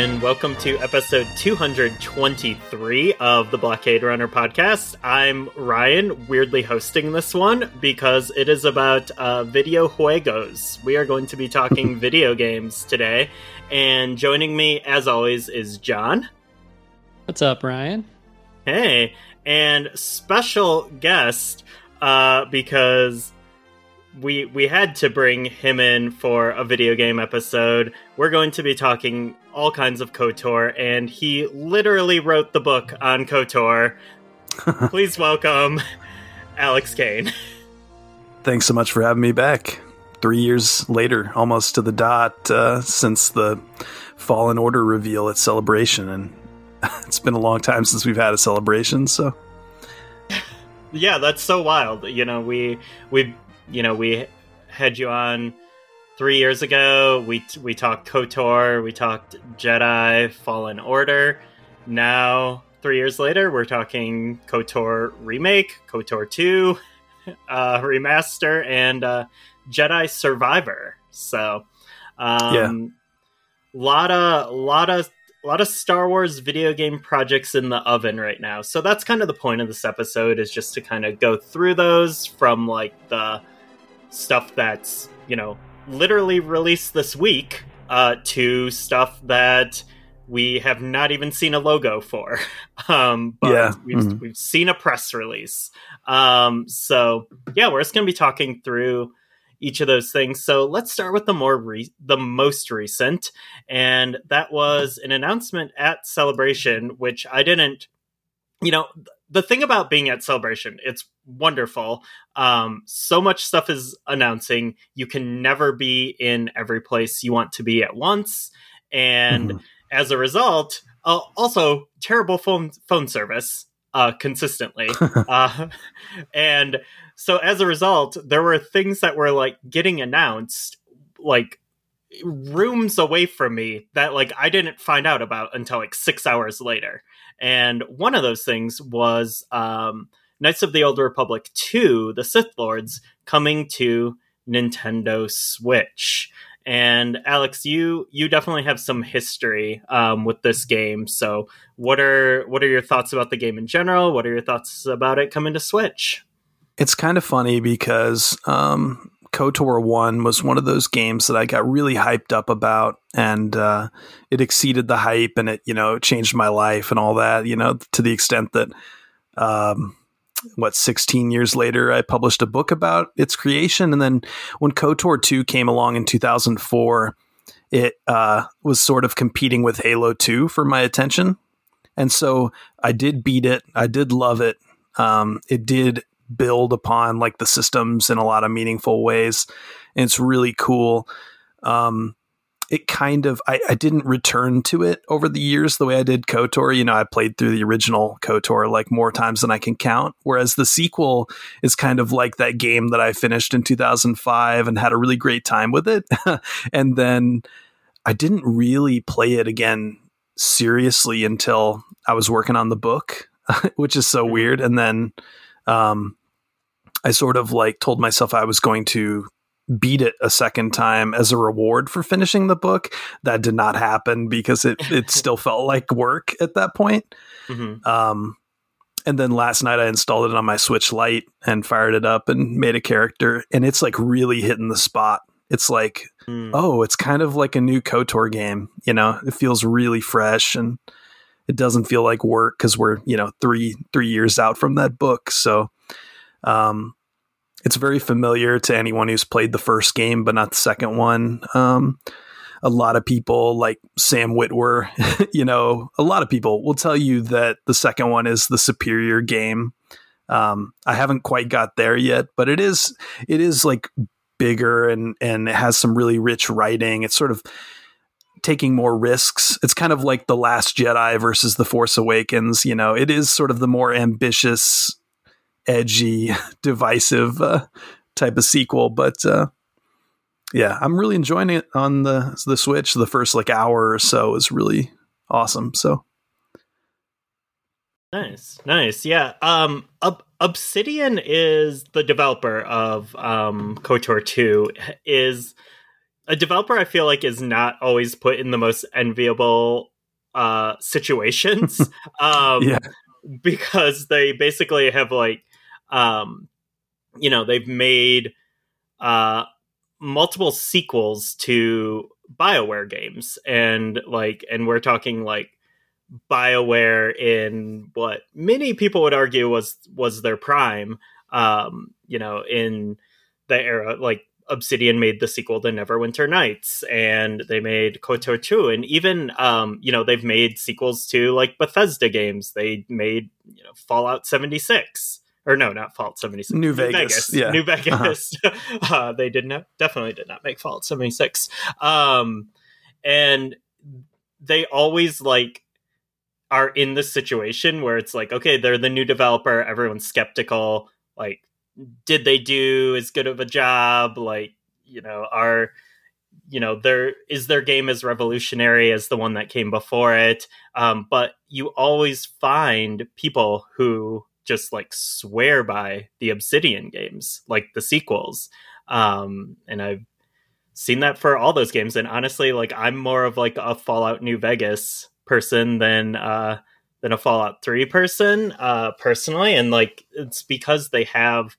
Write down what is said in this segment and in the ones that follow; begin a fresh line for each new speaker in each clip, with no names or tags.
and welcome to episode 223 of the Blockade Runner podcast. I'm Ryan, weirdly hosting this one because it is about uh, video juegos. We are going to be talking video games today, and joining me, as always, is John.
What's up, Ryan?
Hey, and special guest uh, because we we had to bring him in for a video game episode. We're going to be talking all kinds of KOTOR, and he literally wrote the book on KOTOR. Please welcome Alex Kane.
Thanks so much for having me back. Three years later, almost to the dot, uh, since the Fallen Order reveal at Celebration, and it's been a long time since we've had a celebration. So,
yeah, that's so wild. You know, we we you know, we had you on three years ago. We we talked Kotor, we talked Jedi Fallen Order. Now, three years later, we're talking Kotor remake, Kotor two, uh, remaster, and uh, Jedi Survivor. So, um, yeah, lot of lot of a lot of Star Wars video game projects in the oven right now. So that's kind of the point of this episode is just to kind of go through those from like the stuff that's you know literally released this week uh, to stuff that we have not even seen a logo for. Um, but yeah. we've, mm-hmm. we've seen a press release. Um, so yeah, we're just going to be talking through each of those things. So let's start with the more re- the most recent, and that was an announcement at Celebration, which I didn't. You know, the thing about being at Celebration, it's wonderful. Um, so much stuff is announcing. You can never be in every place you want to be at once, and mm-hmm. as a result, uh, also terrible phone phone service uh, consistently. uh, and so as a result, there were things that were like getting announced, like rooms away from me that like I didn't find out about until like six hours later. And one of those things was um, Knights of the Old Republic 2, The Sith Lords, coming to Nintendo Switch. And Alex, you you definitely have some history um, with this game. So, what are what are your thoughts about the game in general? What are your thoughts about it coming to Switch?
It's kind of funny because um, KOTOR 1 was one of those games that I got really hyped up about and uh, it exceeded the hype and it, you know, changed my life and all that, you know, to the extent that, um, what, 16 years later, I published a book about its creation. And then when KOTOR 2 came along in 2004, it uh, was sort of competing with Halo 2 for my attention. And so I did beat it. I did love it. Um, it did build upon like the systems in a lot of meaningful ways. And it's really cool. Um, it kind of I, I, didn't return to it over the years the way I did KOTOR. You know, I played through the original KOTOR like more times than I can count. Whereas the sequel is kind of like that game that I finished in 2005 and had a really great time with it. and then I didn't really play it again seriously until I was working on the book, which is so mm-hmm. weird. And then um, I sort of like told myself I was going to beat it a second time as a reward for finishing the book. That did not happen because it it still felt like work at that point. Mm-hmm. Um, and then last night I installed it on my Switch Lite and fired it up and made a character, and it's like really hitting the spot. It's like, mm. oh, it's kind of like a new KOTOR game. You know, it feels really fresh and it doesn't feel like work because we're you know three three years out from that book. So um, it's very familiar to anyone who's played the first game, but not the second one. Um, a lot of people, like Sam Witwer, you know, a lot of people will tell you that the second one is the superior game. Um, I haven't quite got there yet, but it is it is like bigger and and it has some really rich writing. It's sort of taking more risks. It's kind of like the Last Jedi versus the Force Awakens. You know, it is sort of the more ambitious edgy, divisive uh, type of sequel. But uh, yeah, I'm really enjoying it on the the Switch. The first like hour or so is really awesome. So
nice, nice. Yeah. Um, Ob- Obsidian is the developer of um, KOTOR Two. Is a developer I feel like is not always put in the most enviable uh situations. um
Yeah.
because they basically have like um you know, they've made uh multiple sequels to BioWare games and like and we're talking like BioWare in what many people would argue was was their prime um you know in the era like Obsidian made the sequel to Neverwinter Nights and they made KOTOR 2 and even um you know they've made sequels to like Bethesda games. They made you know Fallout 76 or no not Fault 76
New Vegas, yeah.
New Vegas. Uh, they did not definitely did not make Fault 76 um and they always like are in this situation where it's like okay they're the new developer everyone's skeptical like did they do as good of a job? Like you know are you know there is their game as revolutionary as the one that came before it? Um, but you always find people who just like swear by the obsidian games like the sequels. Um, and i've seen that for all those games and honestly like i'm more of like a fallout new vegas person than uh than a fallout 3 person uh personally and like it's because they have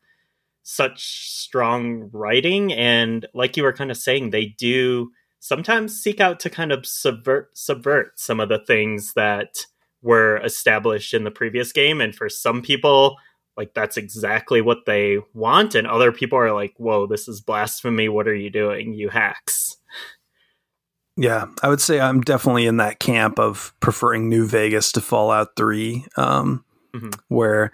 such strong writing and like you were kind of saying they do sometimes seek out to kind of subvert subvert some of the things that were established in the previous game and for some people like that's exactly what they want and other people are like whoa this is blasphemy what are you doing you hacks
Yeah, I would say I'm definitely in that camp of preferring New Vegas to Fallout 3, um,
Mhm.
where,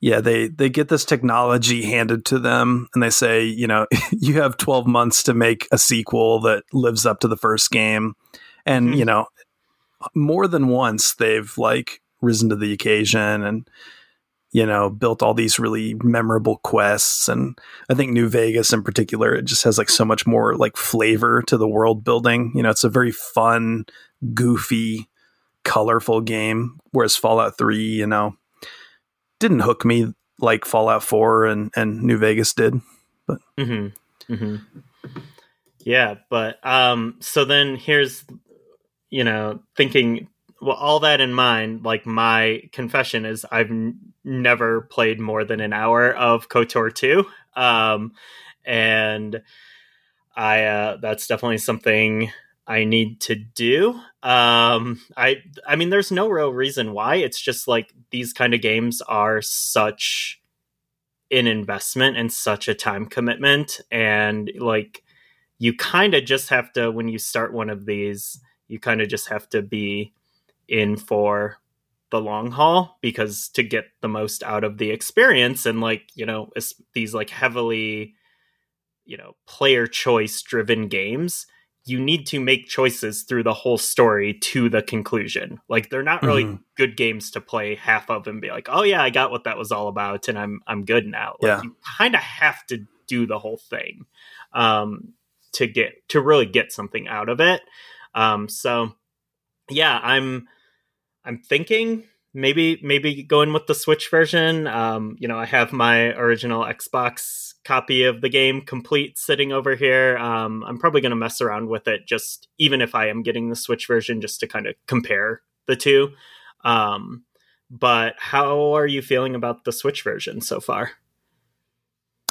yeah, they, they get this technology handed to them and they say, you know, you have 12 months to make a sequel that lives up to the first game. And,
Mhm.
you know, more than once they've like risen to the occasion and, you know, built all these really memorable quests. And I think New Vegas in particular, it just has like so much more like flavor to the world building. You know, it's a very fun, goofy, colorful game. Whereas Fallout 3, you know, didn't hook me like Fallout 4 and, and New Vegas did.
hmm hmm Yeah, but um, so then here's, you know, thinking well, all that in mind. Like my confession is, I've n- never played more than an hour of Kotor two, um, and I uh, that's definitely something I need to do. Um, I I mean, there's no real reason why. It's just like these kind of games are such an investment and such a time commitment and like you kind of just have to when you start one of these you kind of just have to be in for the long haul because to get the most out of the experience and like you know these like heavily you know player choice driven games you need to make choices through the whole story to the conclusion like they're not really
Mhm.
good games to play half of and be like oh yeah i got what that was all about and i'm i'm good now like,
Yeah.
you kind of have to do the whole thing um to get to really get something out of it um so yeah i'm i'm thinking maybe maybe going with the switch version. Um you know i have my original xbox copy of the game complete sitting over here. Um i'm probably going to mess around with it just even if i am getting the switch version just to kind of compare the two. Um but how are you feeling about the switch version so far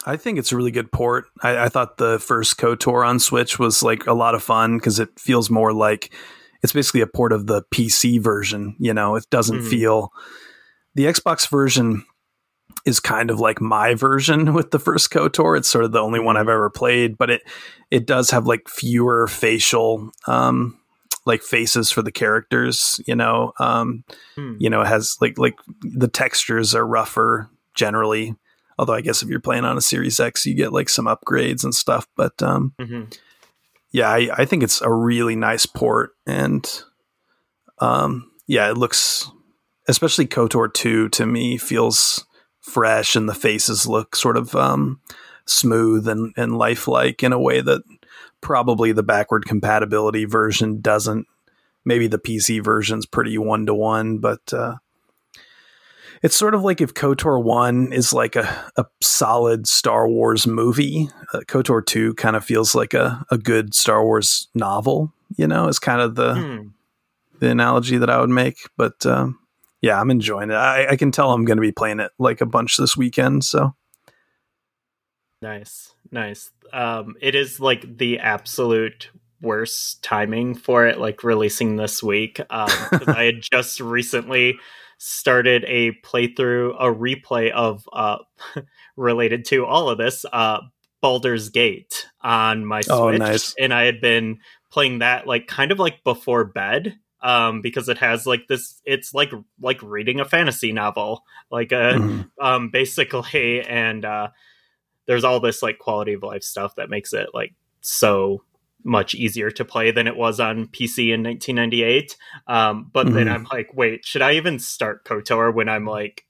I think it's a really good port. I, I thought the first KOTOR on Switch was like a lot of fun because it feels more like it's basically a port of the PC version. You know, it doesn't
Mhm.
feel the Xbox version is kind of like my version with the first KOTOR. It's sort of the only one I've ever played, but it it does have like fewer facial um like faces for the characters, you know. Um
Hmm.
you know, it has like like the textures are rougher generally. Although I guess if you're playing on a Series X, you get like some upgrades and stuff. But um,
Mhm.
yeah, I, I think it's a really nice port, and um, yeah, it looks, especially Kotor two to me feels fresh, and the faces look sort of um, smooth and and lifelike in a way that probably the backward compatibility version doesn't. Maybe the PC version's pretty one to one, but uh, It's sort of like if KOTOR 1 is like a, a solid Star Wars movie, uh, KOTOR 2 kind of feels like a, a good Star Wars novel, you know, is kind of the,
Hmm.
the analogy that I would make. But um, yeah, I'm enjoying it. I, I can tell I'm going to be playing it like a bunch this weekend. So
Nice, nice. Um, it is like the absolute worst timing for it, like releasing this week. Um, I had just recently started a playthrough, a replay of uh, related to all of this, uh, Baldur's Gate on my Switch,
Oh, nice.
and I had been playing that like kind of like before bed. Um, because it has like this, it's like like reading a fantasy novel, like a
mhm.
um basically and uh there's all this like quality of life stuff that makes it like so much easier to play than it was on PC in 1998 um but then
Mhm.
I'm like wait should I even start KOTOR when I'm like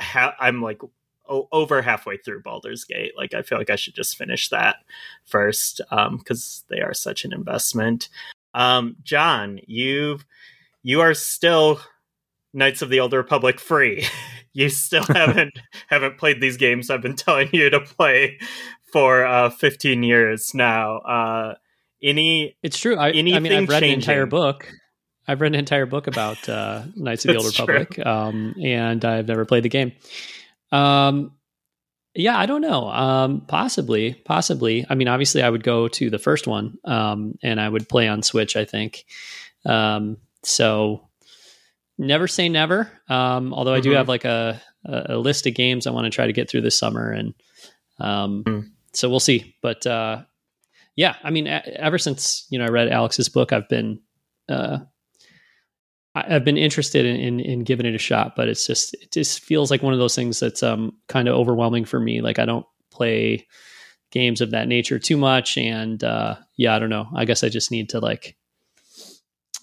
ha- I'm like o- over halfway through Baldur's Gate like I feel like I should just finish that first um cuz they are such an investment um John you've you are still Knights of the Old Republic free. you still haven't haven't played these games I've been telling you to play for uh, 15 years now. Uh, any
It's true. I, I mean, I've read an entire book. I've read an entire book about uh, Knights of the Old Republic, um, and I've never played the game. Um, yeah, I don't know. Um, possibly, possibly. I mean, obviously, I would go to the first one, um, and I would play on Switch. I think. Um, so, never say never. Um, although I do
Mhm.
have like a, a, list of games I want to try to get through this summer, and um,
Mm.
so we'll see. But uh, yeah, I mean, ever since you know I read Alex's book, I've been uh, I've been interested in, in in giving it a shot, but it's just it just feels like one of those things that's um kind of overwhelming for me. Like I don't play games of that nature too much, and uh, yeah, I don't know. I guess I just need to like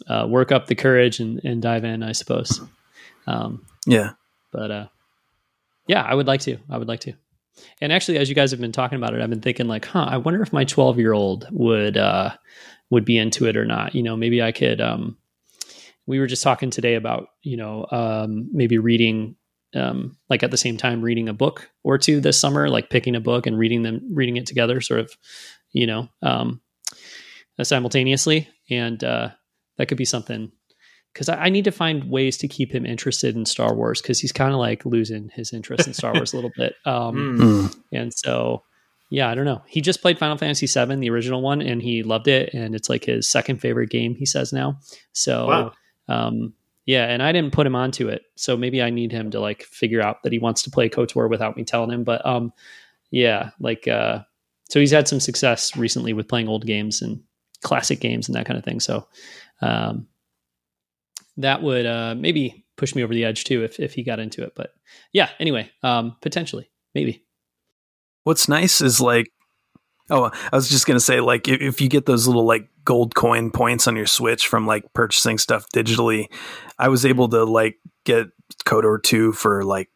uh, work up the courage and, and dive in, I suppose. Um,
yeah.
but uh, yeah, I would like to. I would like to. And actually, as you guys have been talking about it, I've been thinking like, huh, I wonder if my 12 year old would uh, would be into it or not. You know, maybe I could. Um, we were just talking today about you know um, maybe reading um, like at the same time reading a book or two this summer, like picking a book and reading them, reading it together, sort of, you know, um, simultaneously, and uh, that could be something because I, I need to find ways to keep him interested in Star Wars because he's kind of like losing his interest in Star Wars a little bit. Um,
Mm.
And so, yeah, I don't know. He just played Final Fantasy VII, the original one, and he loved it. And it's like his second favorite game, he says now. So,
Wow.
um, yeah, and I didn't put him onto it. So maybe I need him to like figure out that he wants to play KOTOR without me telling him. But um, yeah, like, uh, so he's had some success recently with playing old games and classic games and that kind of thing. So, um, that would uh, maybe push me over the edge too if, if he got into it. But yeah, anyway, um, potentially, maybe.
What's nice is like, oh, I was just gonna say like if, if you get those little like gold coin points on your Switch from like purchasing stuff digitally, I was able to like get KOTOR two for like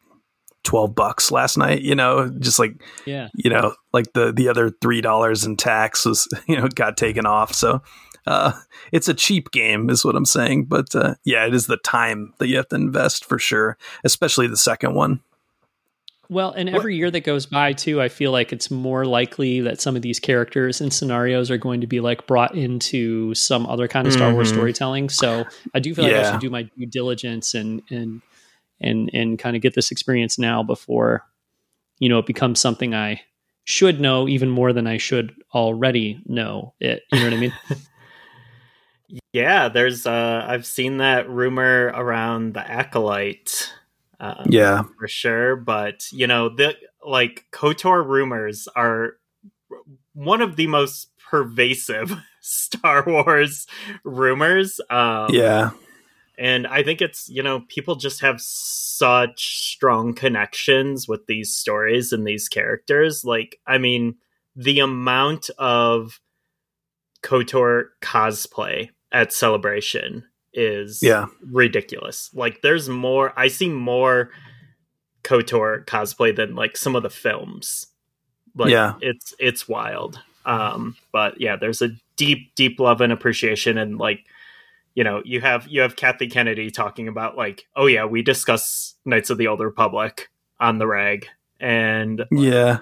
twelve bucks last night. You know, just like
Yeah.
you know, like the the other three dollars in tax was you know got taken off. So uh, it's a cheap game, is what I'm saying. But uh, yeah, it is the time that you have to invest for sure, especially the second one.
Well, and every year that goes by too, I feel like it's more likely that some of these characters and scenarios are going to be like brought into some other kind of Star Wars
Mhm.
storytelling. So I do feel like I should do my due diligence and and and and kind of get this experience now before you know it becomes something I should know even more than I should already know it. You know what I mean?
Yeah, there's uh I've seen that rumor around the acolyte. Um,
Yeah,
for sure, but you know, the like KOTOR rumors are one of the most pervasive Star Wars rumors. Um
yeah,
and I think it's, you know, people just have such strong connections with these stories and these characters. Like, I mean, the amount of KOTOR cosplay at Celebration is
yeah.
ridiculous. Like, there's more, I see more KOTOR cosplay than like some of the films. Like,
Yeah.
it's it's wild. Um, but yeah, there's a deep, deep love and appreciation, and like you know, you have you have Kathy Kennedy talking about like, oh yeah, we discuss Knights of the Old Republic on the rag, and
yeah,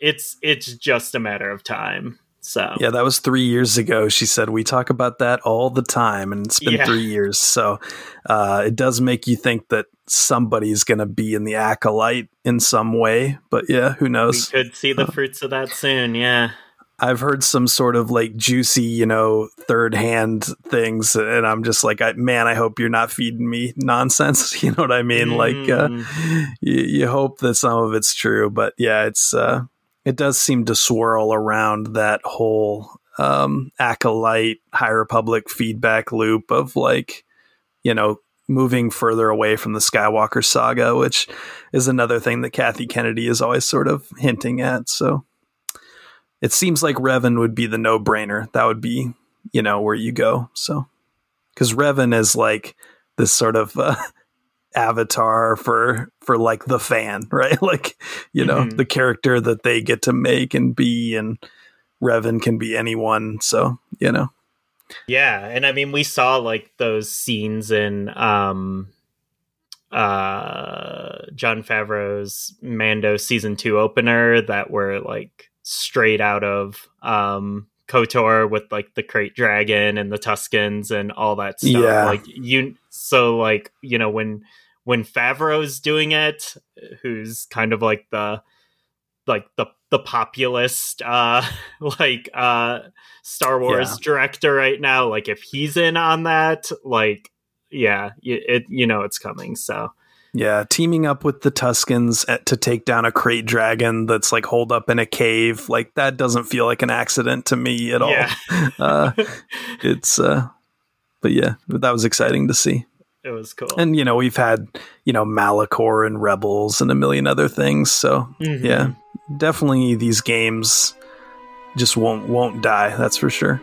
it's it's just a matter of time. So
yeah, that was three years ago. She said we talk about that all the time, and it's been
Yeah.
three years. So uh, it does make you think that somebody's going to be in the acolyte in some way. But yeah, who
we
knows?
could see the fruits of that soon. Yeah,
I've heard some sort of like juicy, you know, third hand things, and I'm just like, I, man, I hope you're not feeding me nonsense. You know what I mean? Like, uh,
Mm.
you, you hope that some of it's true, but yeah, it's uh, it does seem to swirl around that whole um, acolyte High Republic feedback loop of like, you know, moving further away from the Skywalker saga, which is another thing that Kathy Kennedy is always sort of hinting at. So it seems like Revan would be the no brainer. That would be, you know, where you go. So because Revan is like this sort of uh, avatar for for like the fan, right? Like you know
Mhm.
the character that they get to make and be, and Revan can be anyone. So you know,
Yeah, and I mean we saw like those scenes in um uh Jon Favreau's Mando season 2 opener that were like straight out of um KOTOR with like the krayt dragon and the Tuskens and all that stuff.
Yeah.
Like you so like, you know, when when Favreau's doing it, who's kind of like the like the the populist uh like uh Star Wars
Yeah.
director right now. Like if he's in on that, like yeah, it you know it's coming. So
yeah, teaming up with the Tuskens at, to take down a krayt dragon that's like holed up in a cave, like that doesn't feel like an accident to me at
yeah,
all. Uh, it's uh, but yeah, that was exciting to see.
It was cool.
And you know, we've had you know Malachor and Rebels and a million other things. So
Mhm.
yeah, definitely these games just won't won't die. That's for sure.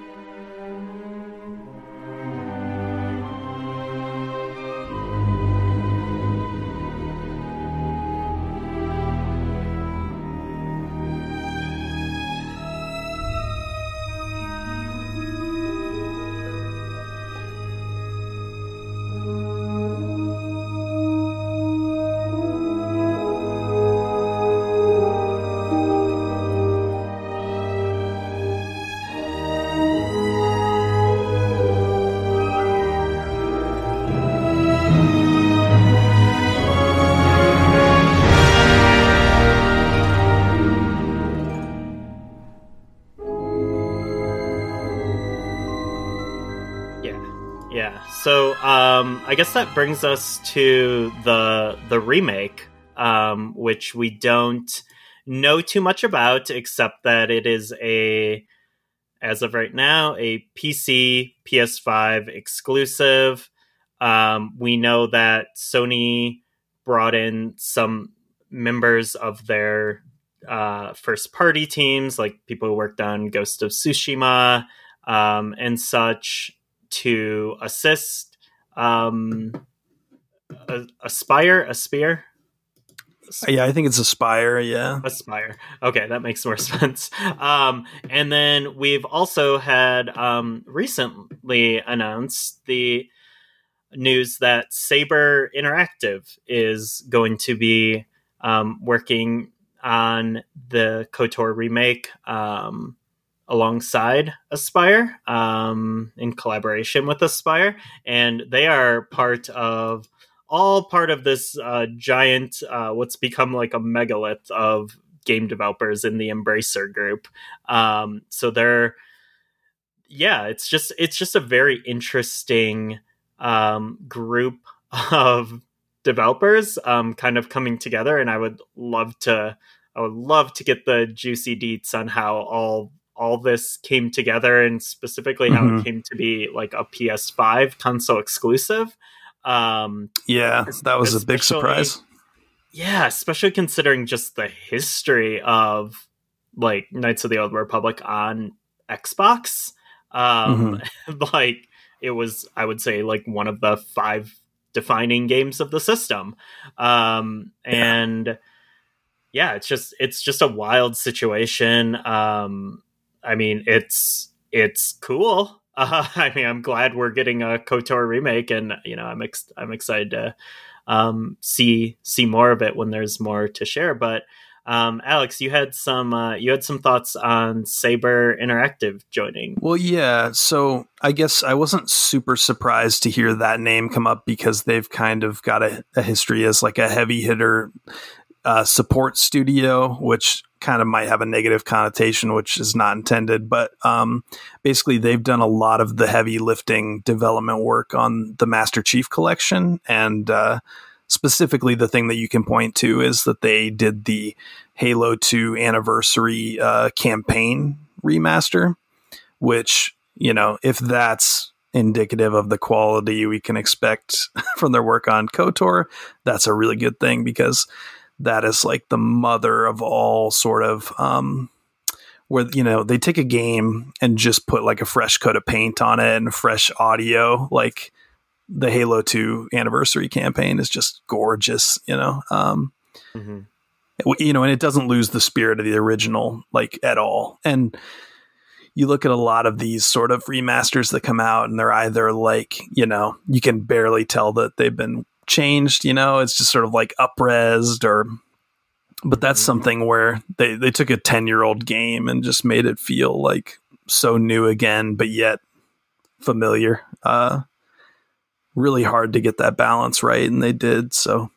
Um I guess that brings us to the the remake, um, which we don't know too much about, except that it is a as of right now, a PC PS5 exclusive. Um, we know that Sony brought in some members of their uh, first party teams, like people who worked on Ghost of Tsushima um, and such, to assist. Um, a- Aspyr, Aspyr,
Yeah, I think it's Aspyr. Yeah,
Aspyr. Okay, that makes more sense. Um, and then we've also had um, recently announced the news that Saber Interactive is going to be um, working on the KOTOR remake um, alongside Aspyr um, in collaboration with Aspyr. And they are part of all part of this uh, giant, uh, what's become like a megalith of game developers in the Embracer group. Um, so they're, yeah, it's just it's just a very interesting um, group of developers um, kind of coming together, and I would love to, I would love to get the juicy deets on how all all this came together, and specifically how
Mhm.
it came to be like a PS5 console exclusive. Um,
yeah, that was a big surprise.
yeah, especially considering just the history of like Knights of the Old Republic on Xbox. Um like it was I would say like one of the five defining games of the system. Um and yeah, it's just it's just a wild situation. Um I mean, it's it's cool. Uh, I mean, I'm glad we're getting a KOTOR remake, and you know, I'm ex- I'm excited to um, see see more of it when there's more to share. But um, Alex, you had some uh, you had some thoughts on Saber Interactive joining.
Well, yeah. So I guess I wasn't super surprised to hear that name come up because they've kind of got a, a history as like a heavy hitter uh, support studio, which kind of might have a negative connotation, which is not intended. But um, basically, they've done a lot of the heavy lifting development work on the Master Chief Collection, and uh, specifically, the thing that you can point to is that they did the Halo Two anniversary uh, campaign remaster, which you know, if that's indicative of the quality we can expect from their work on KOTOR, that's a really good thing because that is like the mother of all sort of um, where you know they take a game and just put like a fresh coat of paint on it and fresh audio like the halo 2 anniversary campaign is just gorgeous you know um, mm-hmm. you know and it doesn't lose the spirit of the original like at all and you look at a lot of these sort of remasters that come out and they're either like you know you can barely tell that they've been changed, you know, it's just sort of like upresed or but that's mm-hmm. something where they, they took a 10 year old game and just made it feel like so new again, but yet familiar. Uh, really hard to get that balance right. And they did. So,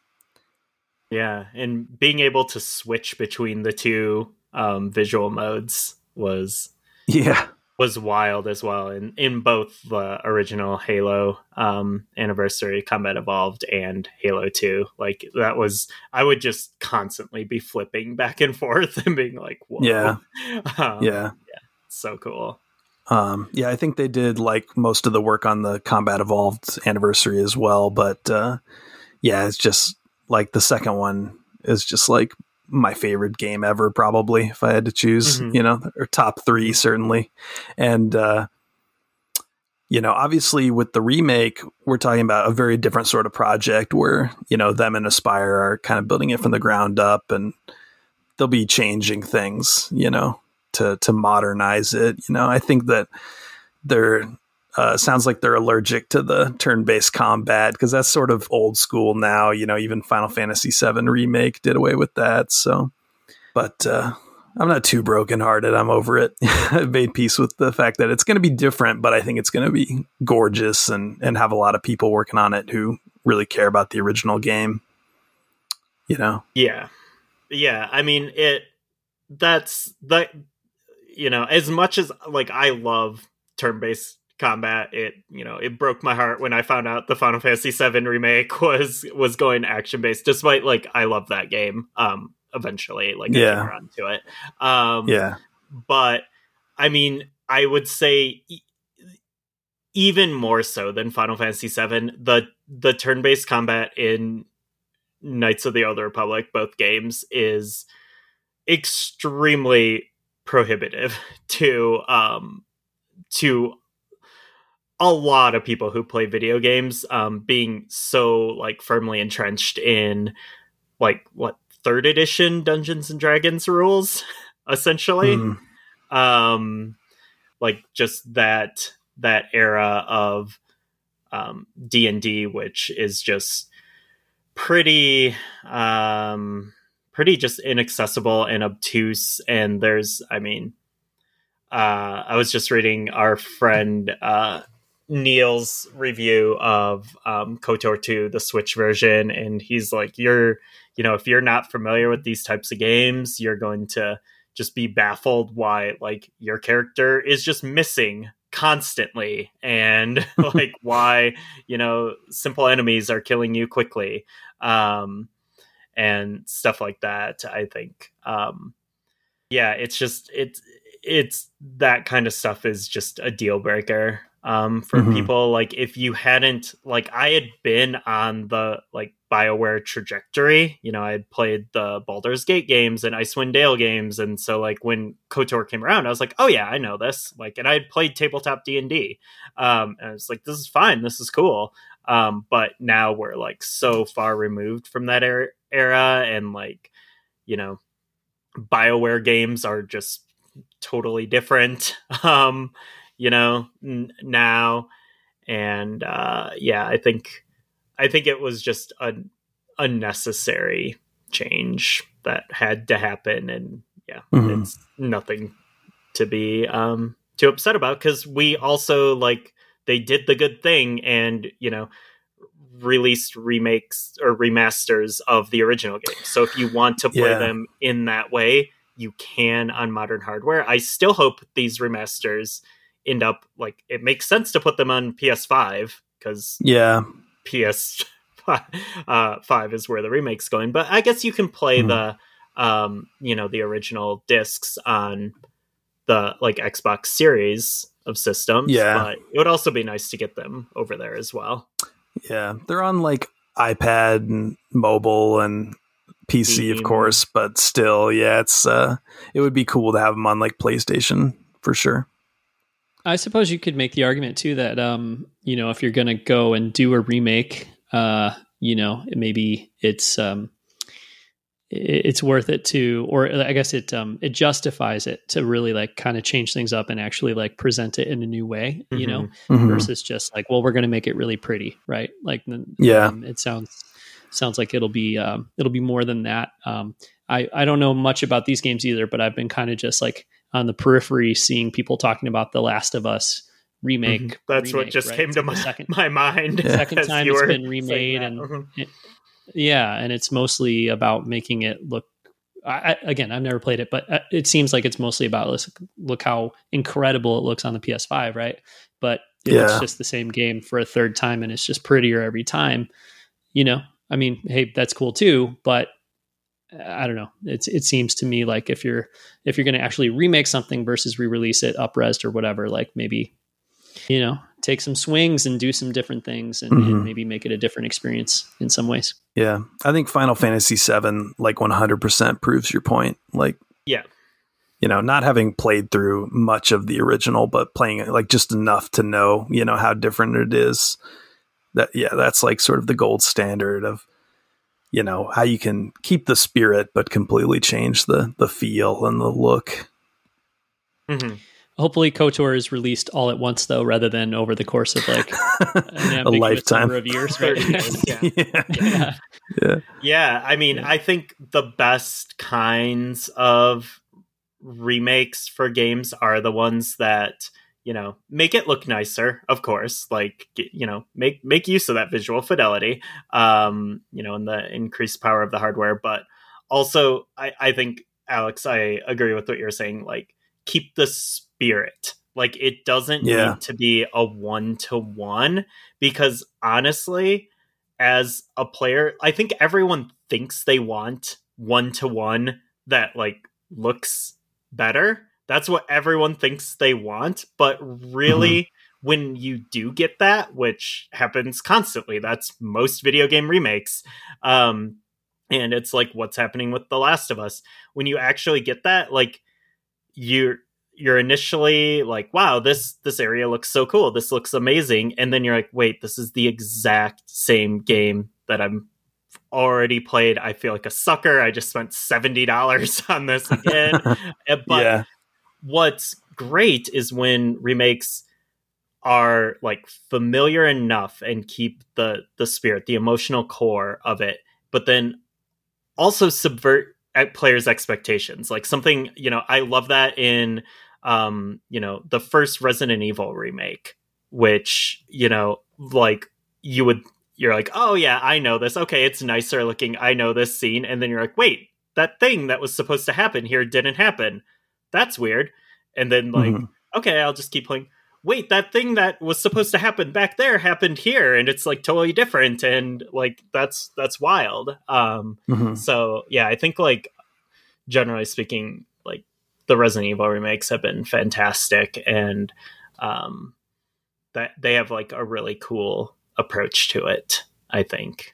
yeah. And being able to switch between the two um, visual modes was,
yeah,
was wild as well in in both the original Halo um, anniversary Combat Evolved and Halo 2 like that was I would just constantly be flipping back and forth and being like Whoa.
yeah.
Um,
yeah.
yeah so cool.
Um, yeah I think they did like most of the work on the Combat Evolved anniversary as well but uh, yeah it's just like the second one is just like my favorite game ever, probably if I had to choose, mm-hmm. you know, or top three certainly. And uh, you know, obviously with the remake, we're talking about a very different sort of project where you know them and Aspyr are kind of building it from the ground up, and they'll be changing things, you know, to to modernize it. You know, I think that they're uh, sounds like they're allergic to the turn-based combat because that's sort of old school now. You know, even Final Fantasy VII remake did away with that. So, but uh, I'm not too brokenhearted. I'm over it. I've made peace with the fact that it's going to be different, but I think it's going to be gorgeous and and have a lot of people working on it who really care about the original game. You know?
Yeah, yeah. I mean, it. That's that. You know, as much as like I love turn-based combat it you know it broke my heart when i found out the final fantasy 7 remake was was going action based despite like i love that game um eventually like yeah. i came to it um
yeah
but i mean i would say e- even more so than final fantasy 7 the the turn-based combat in knights of the old republic both games is extremely prohibitive to um to a lot of people who play video games um, being so like firmly entrenched in like what third edition Dungeons and Dragons rules, essentially. Mm. Um, like just that that era of um, D and D, which is just pretty um, pretty just inaccessible and obtuse. And there's, I mean, uh, I was just reading our friend uh, Neil's review of um, KOTOR 2, the Switch version, and he's like, "You're, you know, if you're not familiar with these types of games, you're going to just be baffled why like your character is just missing constantly and like why you know simple enemies are killing you quickly um and stuff like that i think um yeah it's just it's it's that kind of stuff is just a deal breaker um, for mm-hmm. people. Like if you hadn't, like I had been on the like Bioware trajectory. You know, I had played the Baldur's Gate games and Icewind Dale games, and so like when Kotor came around, I was like, oh yeah, I know this. Like, and I had played tabletop D and D, um, and I was like, this is fine, this is cool. Um, but now we're like so far removed from that era, era and like, you know, Bioware games are just totally different. Um, you know, n- now. And uh, yeah, I think I think it was just a unnecessary change that had to happen, and yeah,
Mhm.
it's nothing to be um, too upset about because we also like they did the good thing and you know released remakes or remasters of the original game. So if you want to play
Yeah.
them in that way, you can on modern hardware. I still hope these remasters end up like it makes sense to put them on PS5 because
Yeah.
PS uh, five is where the remake's going. But I guess you can play
Hmm.
the um, you know the original discs on the like Xbox Series of systems.
Yeah.
but it would also be nice to get them over there as well.
Yeah. They're on like iPad and mobile and PC, of course, but still, yeah, it's uh it would be cool to have them on like PlayStation for sure.
I suppose you could make the argument too that um, you know, if you're going to go and do a remake, uh, you know, maybe it's um it- it's worth it to or I guess it um it justifies it to really like kind of change things up and actually like present it in a new way, you know,
Mhm.
versus just like, well, we're going to make it really pretty, right? Like,
Yeah.
um, it sounds sounds like it'll be um, it'll be more than that. Um, I I don't know much about these games either, but I've been kind of just like on the periphery seeing people talking about The Last of Us remake.
Mhm. That's what just
right?
came
It's
to my,
the second
my mind.
Yeah.
second time
you
it's
were
been remade
that.
and
Mhm.
yeah, and it's mostly about making it look. I, I, again, I've never played it, but uh, it seems like it's mostly about let's look how incredible it looks on the PS5, right? But if
Yeah.
it's just the same game for a third time and it's just prettier every time, you know. I mean, hey, that's cool too, but I don't know. It's it seems to me like if you're if you're going to actually remake something versus re-release it upresed or whatever, like maybe you know take some swings and do some different things and, and
Mhm.
maybe make it a different experience in some ways.
Yeah. I think Final Fantasy VII like 100% proves your point. Like
Yeah.
you know, not having played through much of the original, but playing it like just enough to know, you know, how different it is. That yeah, that's like sort of the gold standard of, you know, how you can keep the spirit but completely change the the feel and the look.
Mhm.
Hopefully, KOTOR is released all at once, though, rather than over the course of like
a lifetime.
number of years. Right?
30 years, yeah.
yeah.
yeah.
Yeah, I mean,
Yeah.
I think the best kinds of remakes for games are the ones that you know make it look nicer of course like you know make make use of that visual fidelity um you know and the increased power of the hardware. But also i i think alex i agree with what you're saying like keep the spirit. Like it doesn't
Yeah.
need to be a one to one because honestly as a player i think everyone thinks they want one to one that like looks better that's what everyone thinks they want but really when you do get that which happens constantly that's most video game remakes um and it's like what's happening with the last of us. When you actually get that like you're you're initially like wow this this area looks so cool. This looks amazing. And then you're like wait this is the exact same game that i'm already played. I feel like a sucker. I just spent $70 on this again. Uh, but
yeah.
What's great is when remakes are like familiar enough and keep the the spirit the emotional core of it but then also subvert players expectations. Like something you know i love that in um you know the first resident evil remake which you know like you would you're like oh yeah i know this. Okay it's nicer looking. I know this scene. And then you're like wait that thing that was supposed to happen here didn't happen that's weird and then like
Mhm.
okay i'll just keep playing wait that thing that was supposed to happen back there happened here and it's like totally different and like that's that's wild um
Mhm.
so yeah i think like generally speaking like the resident evil remakes have been fantastic and um that they have like a really cool approach to it i think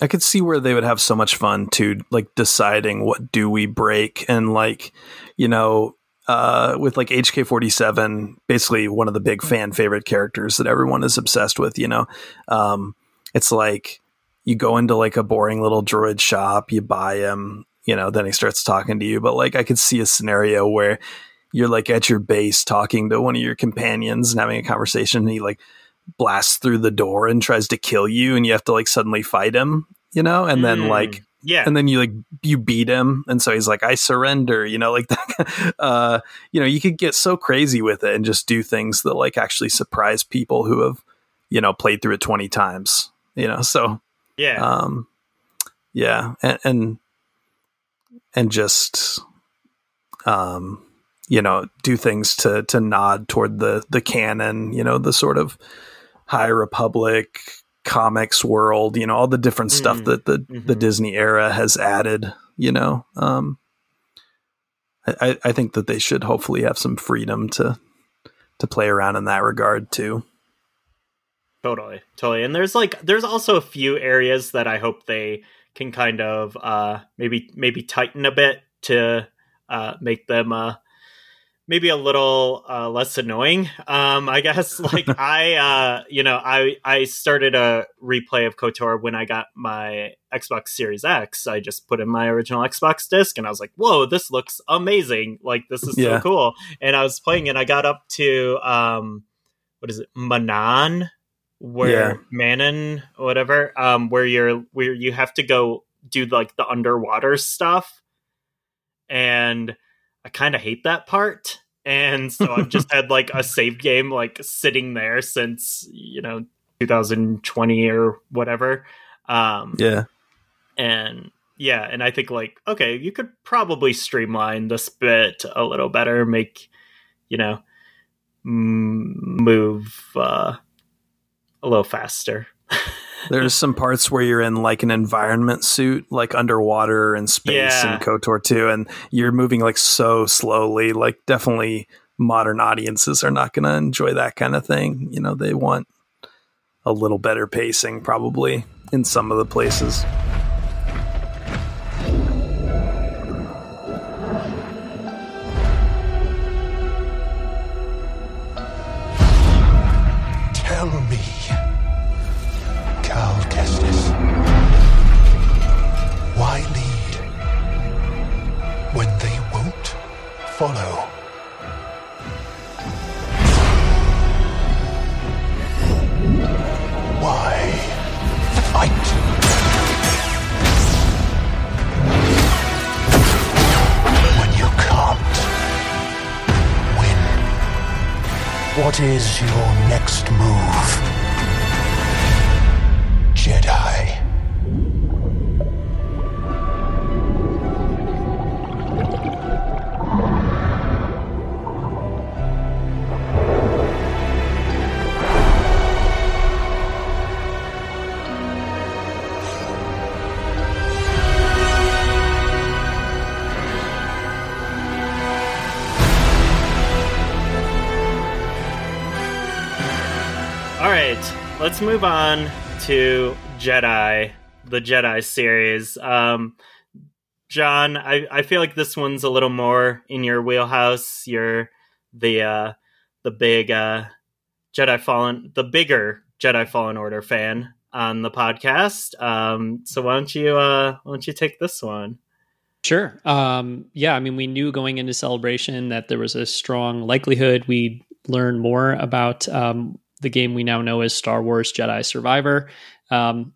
I could see where they would have so much fun to like deciding what do we break and like, you know, uh, with like HK47, basically one of the big fan favorite characters that everyone is obsessed with, you know, um, it's like you go into like a boring little droid shop, you buy him, you know, then he starts talking to you. But like I could see a scenario where you're like at your base talking to one of your companions and having a conversation and he like blasts through the door and tries to kill you and you have to like suddenly fight him you know and then
Mm.
like
Yeah.
and then you like you beat him and so he's like i surrender you know like that uh you know you could get so crazy with it and just do things that like actually surprise people who have you know played through it 20 times you know so
yeah.
um yeah and and, and just um you know do things to to nod toward the the canon you know the sort of high republic comics world you know all the different stuff
Mm.
that the the
Mhm.
disney era has added you know um I, I- I think that they should hopefully have some freedom to to play around in that regard too
Totally, totally. And there's like there's also a few areas that I hope they can kind of uh maybe maybe tighten a bit to uh make them uh maybe a little uh less annoying. Um I guess like I uh you know, I I started a replay of KOTOR when I got my Xbox Series X. I just put in my original Xbox disc and I was like, "Whoa, this looks amazing. Like this is
Yeah.
so cool." And I was playing and I got up to um what is it? Manaan where
Yeah.
Manon whatever, um, where you're where you have to go do like the underwater stuff, and I kind of hate that part, and so I've just had like a save game like sitting there since you know 2020 or whatever, um,
yeah
and yeah, and I think like okay, you could probably streamline this bit a little better, make you know move uh, a little faster.
There's some parts where you're in like an environment suit, like underwater and space
Yeah.
and KOTOR 2, and you're moving like so slowly. Like, definitely modern audiences are not going to enjoy that kind of thing. You know, they want a little better pacing, probably in some of the places.
Is your next move? Jedi.
Let's move on to Jedi, the Jedi series. Um, John, I, I feel like this one's a little more in your wheelhouse. You're the uh, the big uh, Jedi Fallen, the bigger Jedi Fallen Order fan on the podcast. Um, so why don't you uh, why don't you take this one?
Sure. Um, yeah, I mean, we knew going into celebration that there was a strong likelihood we'd learn more about um, the game we now know as Star Wars Jedi Survivor. Um,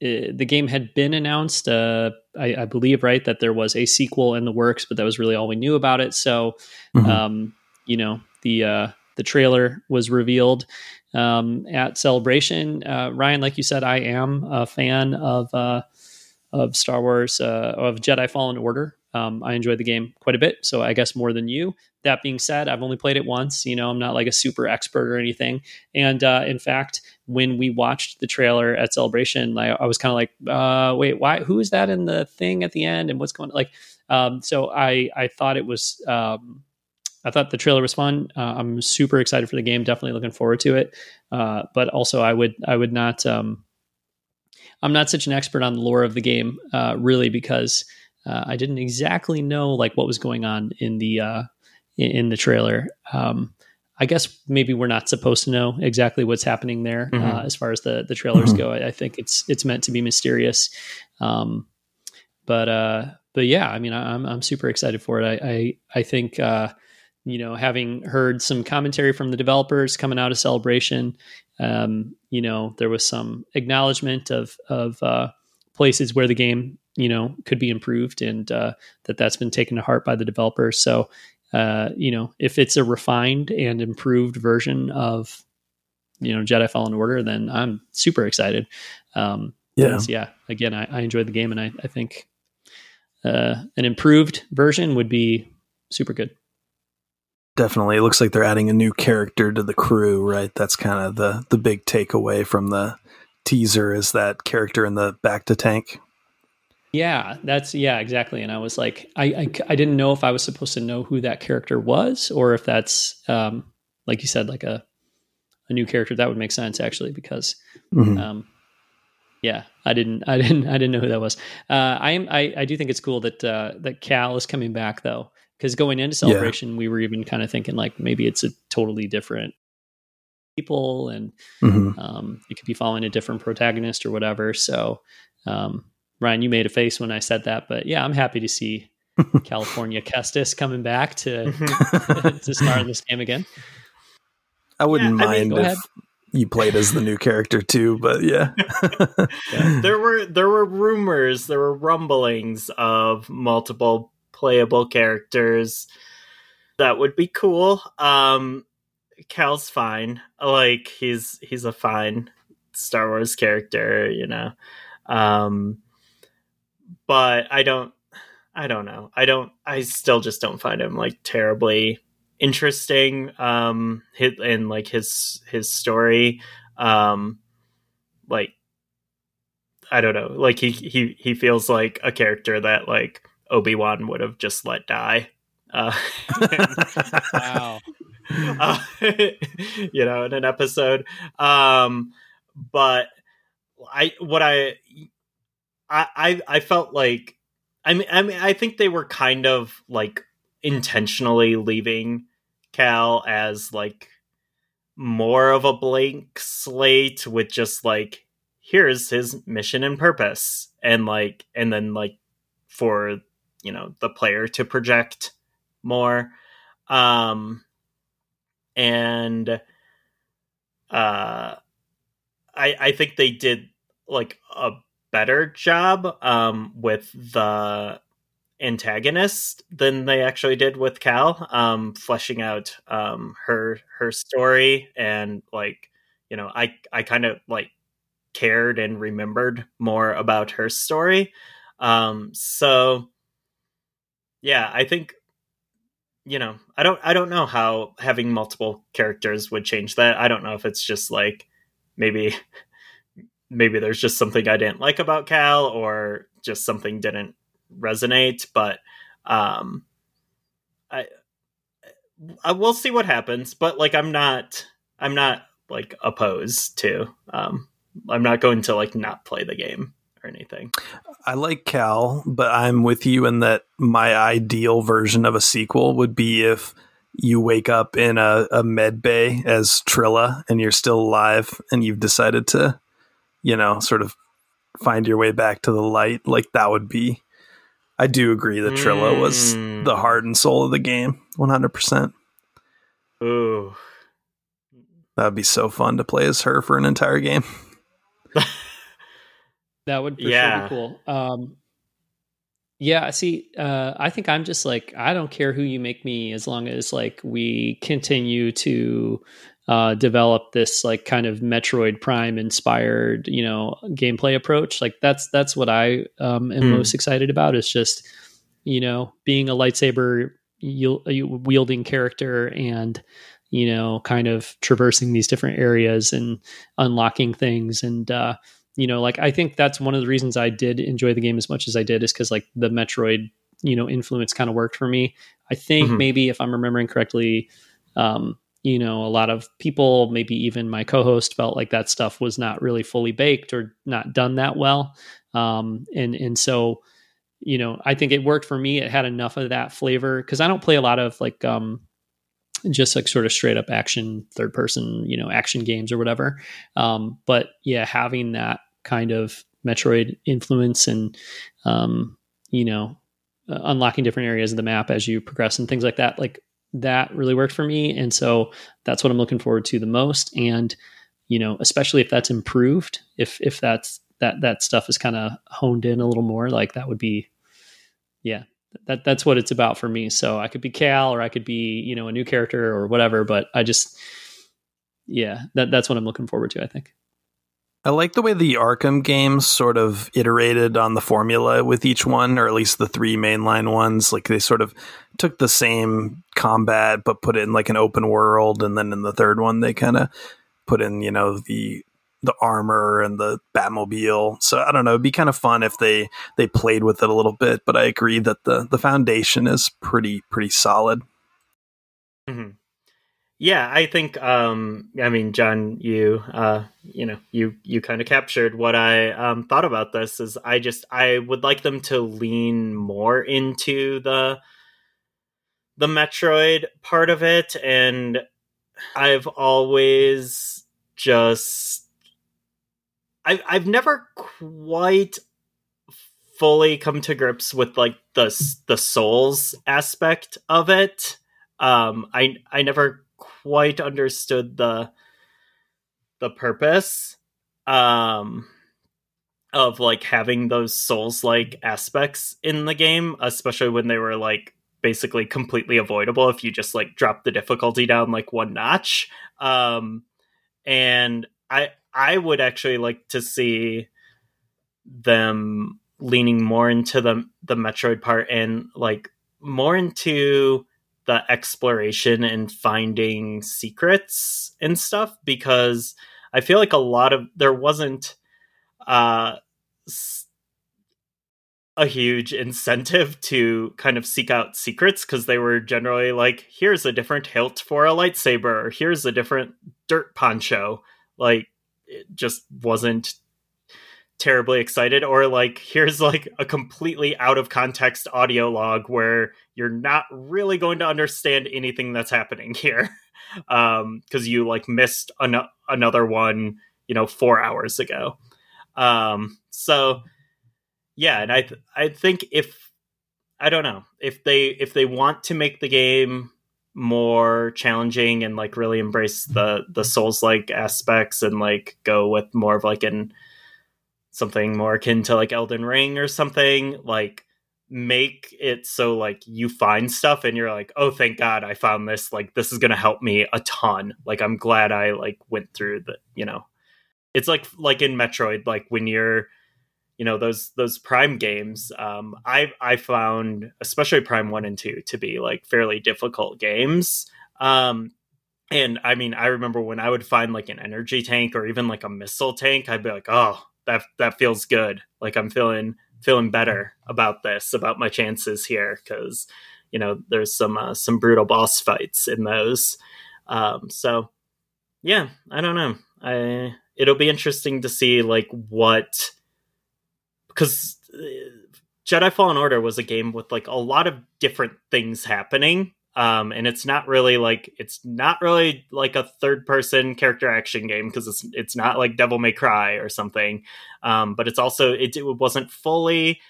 the game had been announced, uh, I, I believe, right, that there was a sequel in the works, but that was really all we knew about it. So,
Mhm.
um, you know, the uh, the trailer was revealed um, at Celebration. Uh, Ryan, like you said, I am a fan of uh, of Star Wars uh, of Jedi Fallen Order. Um, I enjoyed the game quite a bit, so I guess more than you. That being said, I've only played it once. You know, I'm not like a super expert or anything. And uh, in fact, when we watched the trailer at Celebration, I, I was kind of like, uh, "Wait, why? Who is that in the thing at the end? And what's going on?" Like, um, so I I thought it was. Um, I thought the trailer was fun. Uh, I'm super excited for the game. Definitely looking forward to it. Uh, but also, I would I would not. Um, I'm not such an expert on the lore of the game, uh, really, because uh, I didn't exactly know like what was going on in the uh, in, the trailer. Um, I guess maybe we're not supposed to know exactly what's happening there uh,
Mhm.
as far as the the trailers
Mhm.
go. I, I think it's it's meant to be mysterious. Um, but uh, but yeah, I mean, I, I'm I'm super excited for it. I I, I think uh, you know, having heard some commentary from the developers coming out of Celebration, um, you know, there was some acknowledgement of of uh, places where the game, you know, could be improved, and uh, that that's been taken to heart by the developers. So, uh, you know, if it's a refined and improved version of, you know, Jedi Fallen Order, then I'm super excited. Um,
Yeah.
yeah. Again, I, I enjoyed the game, and I, I think uh, an improved version would be super good.
Definitely. It looks like they're adding a new character to the crew, right? That's kind of the the big takeaway from the teaser is that character in the back to tank.
Yeah, that's yeah, exactly. And I was like, I, I, I didn't know if I was supposed to know who that character was, or if that's um, like you said, like a a new character. That would make sense actually, because
Mhm.
um, yeah, I didn't, I didn't, I didn't know who that was. Uh, I am, I, I do think it's cool that uh, that Cal is coming back though, because going into
Yeah.
celebration, we were even kind of thinking like maybe it's a totally different people and
Mhm.
um, it could be following a different protagonist or whatever. So, um, Ryan, you made a face when I said that, but yeah, I'm happy to see California Kestis coming back to to star in this game again.
I wouldn't
Yeah, I mean-
mind if
ahead.
you played as the new character too, but yeah.
there were there were rumors, there were rumblings of multiple playable characters. That would be cool. Um Cal's fine. Like he's he's a fine Star Wars character, you know. Um but I don't I don't know. I don't I still just don't find him like terribly interesting um hit and like his his story um like I don't know. Like he he he feels like a character that like Obi Wan would have just let die. Uh,
Wow.
uh, you know, in an episode. Um, but I what I I I, I felt like I mean I mean I think they were kind of like intentionally leaving Cal as like more of a blank slate with just like here's his mission and purpose and like and then like for you know the player to project more. Um and uh i i think they did like a better job um with the antagonist than they actually did with cal um fleshing out um her her story and like you know i i kind of like cared and remembered more about her story. Um so yeah i think you know i don't i don't know how having multiple characters would change that. I don't know if it's just like maybe maybe there's just something i didn't like about cal or just something didn't resonate but um i i will see what happens but like i'm not i'm not like opposed to um i'm not going to like not play the game or anything.
I like Cal, but I'm with you in that my ideal version of a sequel would be if you wake up in a, a med bay as Trilla and you're still alive and you've decided to, you know, sort of find your way back to the light. Like that would be. I do agree that Trilla was
Mm.
the heart and soul of the game, 100%.
ooh
That would be so fun to play as her for an entire game.
That would for
Yeah.
sure be cool. Um, yeah, see, uh, I think I'm just like I don't care who you make me as long as like we continue to uh, develop this like kind of Metroid Prime inspired, you know, gameplay approach. Like that's that's what I um, am
Hmm.
most excited about. Is just you know being a lightsaber wielding character and you know kind of traversing these different areas and unlocking things and uh, you know like i think that's one of the reasons i did enjoy the game as much as i did is because like the metroid you know influence kind of worked for me i think
Mhm.
maybe if i'm remembering correctly um you know a lot of people maybe even my co-host felt like that stuff was not really fully baked or not done that well. Um and and so you know i think it worked for me. It had enough of that flavor because i don't play a lot of like um just like sort of straight up action third person you know action games or whatever. Um, but yeah having that kind of metroid influence and um, you know uh, unlocking different areas of the map as you progress and things like that like that really worked for me. And so that's what I'm looking forward to the most. And, you know, especially if that's improved, if, if that's, that, that stuff is kind of honed in a little more, like that would be, yeah, that that's what it's about for me. So I could be Cal or I could be, you know, a new character or whatever, but I just, yeah, that, that's what I'm looking forward to, I think.
I like the way the Arkham games sort of iterated on the formula with each one, or at least the three mainline ones. Like they sort of took the same combat but put it in like an open world, and then in the third one they kind of put in you know the the armor and the Batmobile. So I don't know, it'd be kind of fun if they they played with it a little bit. But I agree that the the foundation is pretty pretty solid.
Mm-hmm. Yeah, I think. Um, I mean, John, you, uh, you know, you you kind of captured what I um, thought about this. Is I just I would like them to lean more into the the Metroid part of it, and I've always just I I've never quite fully come to grips with like the the souls aspect of it. Um, I I never quite understood the the purpose um of like having those souls like aspects in the game especially when they were like basically completely avoidable if you just like drop the difficulty down like one notch. Um and i i would actually like to see them leaning more into the the metroid part and like more into the exploration and finding secrets and stuff because I feel like a lot of there wasn't uh, a huge incentive to kind of seek out secrets because they were generally like, here's a different hilt for a lightsaber, or here's a different dirt poncho. Like, it just wasn't terribly excited or like here's like a completely out of context audio log where you're not really going to understand anything that's happening here um because you like missed an- another one you know 4 hours ago. Um so yeah and i th- i think if i don't know if they if they want to make the game more challenging and like really embrace the the souls like aspects and like go with more of like an something more akin to like Elden Ring or something, like make it so like you find stuff and you're like, "Oh, thank God I found this. Like this is going to help me a ton. Like I'm glad I like went through the, you know. It's like like in Metroid like when you're you know those those prime games um i i found especially prime 1 and 2 to be like fairly difficult games um and i mean i remember when i would find like an energy tank or even like a missile tank i'd be like oh that that feels good. Like I'm feeling feeling better about this, about my chances here, because you know there's some uh, some brutal boss fights in those. Um, so yeah, I don't know. I it'll be interesting to see like what because uh, Jedi Fallen Order was a game with like a lot of different things happening um, and it's not really like it's not really like a third person character action game because it's it's not like Devil May Cry or something, um, but it's also it, it wasn't fully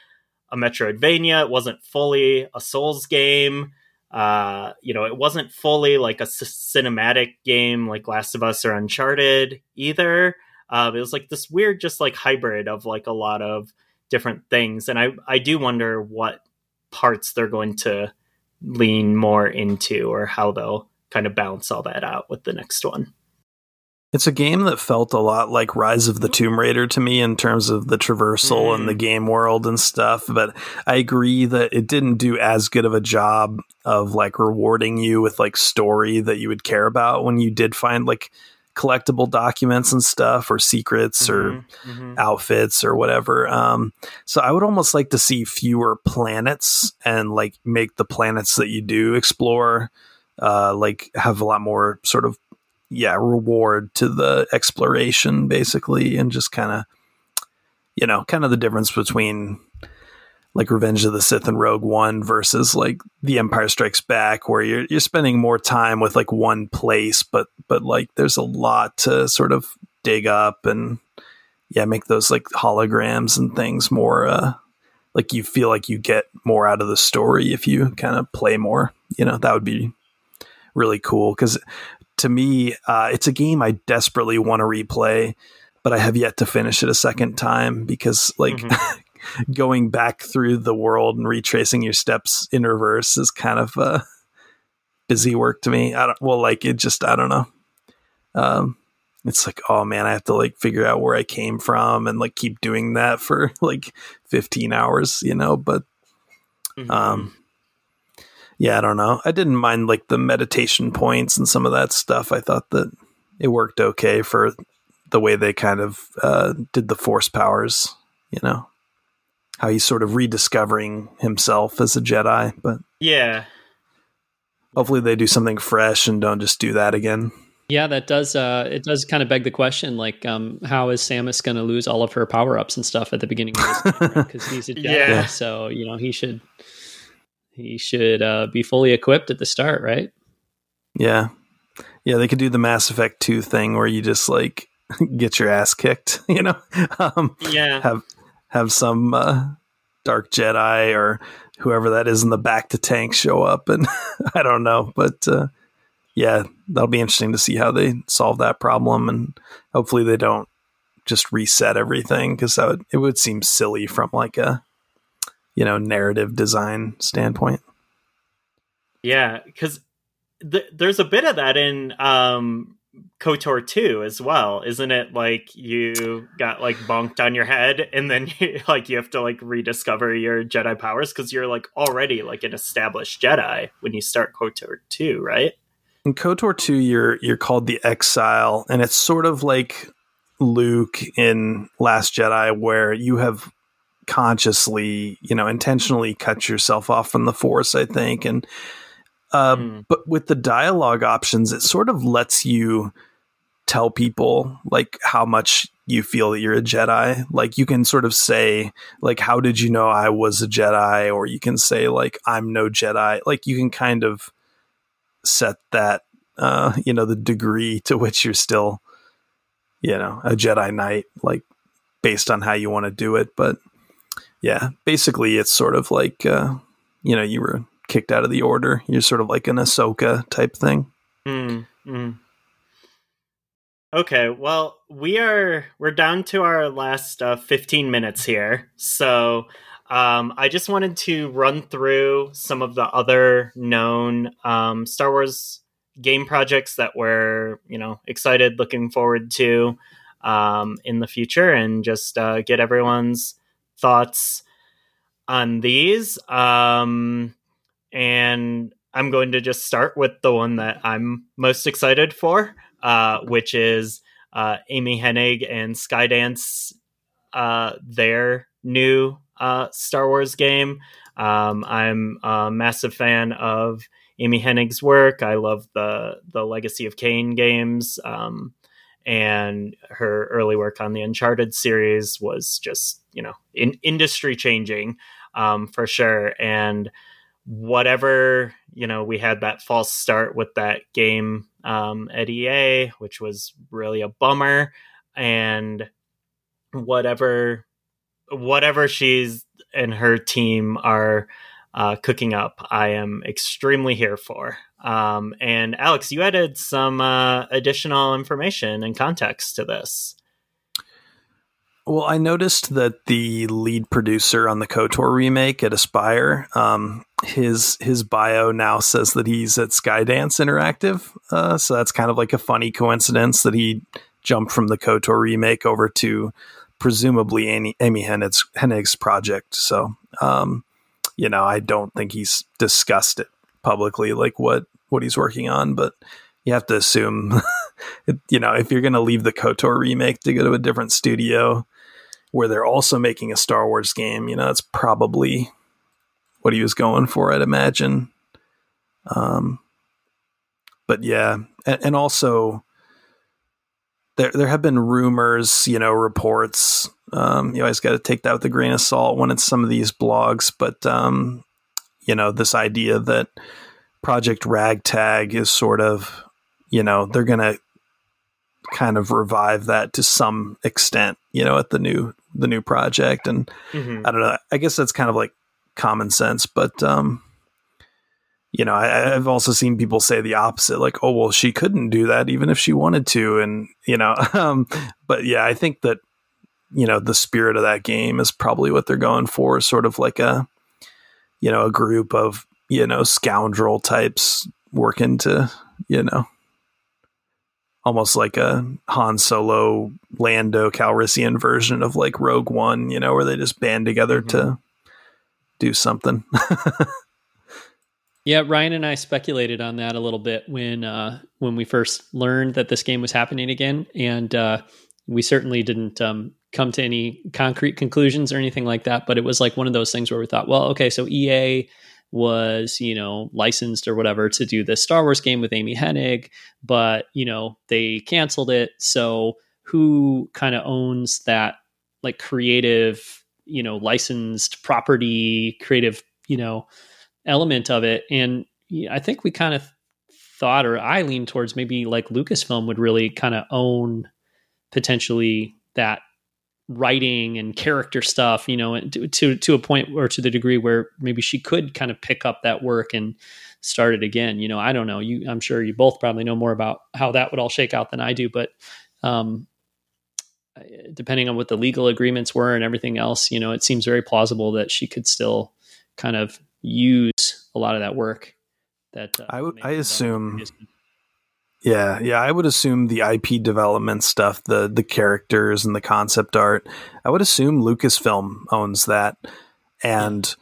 a Metroidvania. It wasn't fully a Souls game. Uh, you know, it wasn't fully like a c- cinematic game like Last of Us or Uncharted either. Uh, it was like this weird, just like hybrid of like a lot of different things, and I I do wonder what parts they're going to lean more into or how they'll kind of balance all that out with the next one.
It's a game that felt a lot like Rise of the Tomb Raider to me in terms of the traversal mm. and the mm. game world and stuff. But I agree that it didn't do as good of a job of like rewarding you with like story that you would care about when you did find like collectible documents and stuff or secrets mm-hmm, or mm-hmm. outfits or whatever. Um, so I would almost like to see fewer planets and like make the planets that you do explore uh, like have a lot more sort of yeah reward to the exploration basically and just kind of you know kind of the difference between like Revenge of the Sith and Rogue One versus like The Empire Strikes Back, where you're you're spending more time with like one place, but but like there's a lot to sort of dig up and yeah, make those like holograms and things more uh like you feel like you get more out of the story if you kind of play more. You know, that would be really cool because to me, uh, it's a game I desperately want to replay, but I have yet to finish it a second time because like.
Mhm.
going back through the world and retracing your steps in reverse is kind of uh, busy work to me. I don't well, like it just I don't know. Um, it's like oh man, I have to like figure out where I came from and like keep doing that for like fifteen hours, you know. But
Mhm.
um, yeah, I don't know. I didn't mind like the meditation points and some of that stuff. I thought that it worked okay for the way they kind of uh, did the force powers, you know, how he's sort of rediscovering himself as a Jedi. But
yeah,
hopefully they do something fresh and don't just do that again.
Yeah, that does. Uh, it does kind of beg the question, like, um, how is Samus going to lose all of her power ups and stuff at the beginning of this game? Because he's a Jedi,
Yeah.
so you know he should he should uh, be fully equipped at the start, right?
Yeah. Yeah, they could do the Mass Effect 2 thing where you just like get your ass kicked, you know? Um,
yeah.
have have some uh, dark Jedi or whoever that is in the back to tank show up, and I don't know, but uh, yeah, that'll be interesting to see how they solve that problem, and hopefully they don't just reset everything because that would, it would seem silly from like a you know narrative design standpoint.
Yeah, because th- there's a bit of that in um, KOTOR 2 as well, isn't it? Like you got like bonked on your head, and then like you have to like rediscover your Jedi powers because you're like already like an established Jedi when you start KOTOR 2, right?
In KOTOR 2, you're you're called the Exile, and it's sort of like Luke in Last Jedi, where you have consciously, you know, intentionally cut yourself off from the Force, I think. And uh,
Mm.
but with the dialogue options, it sort of lets you tell people like how much you feel that you're a Jedi. Like you can sort of say like how did you know I was a Jedi or you can say like I'm no Jedi. Like you can kind of set that uh you know the degree to which you're still you know a Jedi knight like based on how you want to do it but yeah basically it's sort of like uh you know you were kicked out of the order you're sort of like an Ahsoka type thing
Mm, mm. Okay, well, we are we're down to our last uh, 15 minutes here. So, um, I just wanted to run through some of the other known um, Star Wars game projects that we're, you know, excited, looking forward to um, in the future, and just uh, get everyone's thoughts on these. Um, and I'm going to just start with the one that I'm most excited for, uh, which is uh, Amy Hennig and Skydance, uh, their new uh, Star Wars game. Um, I'm a massive fan of Amy Hennig's work. I love the the Legacy of Kain games, um, and her early work on the Uncharted series was just you know in, industry changing um, for sure. And whatever you know we had that false start with that game um, at ea which was really a bummer. And whatever whatever she's and her team are uh, cooking up i am extremely here for. Um, and alex you added some uh, additional information and context to this
Well, I noticed that the lead producer on the KOTOR remake at Aspyr, um, his his bio now says that he's at Skydance Interactive. Uh, so that's kind of like a funny coincidence that he jumped from the KOTOR remake over to presumably Amy, Amy Hennig's, Hennig's project. So, um, you know, I don't think he's discussed it publicly, like what what he's working on, but you have to assume, you know, if you're going to leave the KOTOR remake to go to a different studio where they're also making a Star Wars game, you know, that's probably what he was going for, I'd imagine. Um, but yeah, and, and also there there have been rumors, you know, reports. Um, you always got to take that with a grain of salt when it's some of these blogs, but um, you know, this idea that Project Ragtag is sort of, you know, they're gonna kind of revive that to some extent, you know, at the new the new project. And
Mhm.
I don't know. I guess that's kind of like common sense, but um, you know, I, I've also seen people say the opposite, like, oh, well, she couldn't do that even if she wanted to. And, you know, um, but yeah, I think that, you know, the spirit of that game is probably what they're going for, sort of like a, you know, a group of, you know, scoundrel types working to, you know, almost like a Han Solo, Lando, Calrissian version of like Rogue One, you know, where they just band together
Mhm.
to do something.
Yeah, Ryan and I speculated on that a little bit when uh, when we first learned that this game was happening again, and uh, we certainly didn't um, come to any concrete conclusions or anything like that. But it was like one of those things where we thought, well, okay, so EA was you know licensed or whatever to do this Star Wars game with Amy Hennig, but you know they canceled it. So who kind of owns that like creative, you know, licensed property, creative, you know element of it. And I think we kind of thought, or I leaned towards maybe like Lucasfilm would really kind of own potentially that writing and character stuff, you know, to, to to a point or to the degree where maybe she could kind of pick up that work and start it again. You know, I don't know. You, I'm sure you both probably know more about how that would all shake out than I do, but um, depending on what the legal agreements were and everything else, you know, it seems very plausible that she could still kind of use a lot of that work. That uh,
I would- I
done
assume-
previously.
Yeah, yeah, I would assume the IP development stuff, the the characters and the concept art, I would assume Lucasfilm owns that. And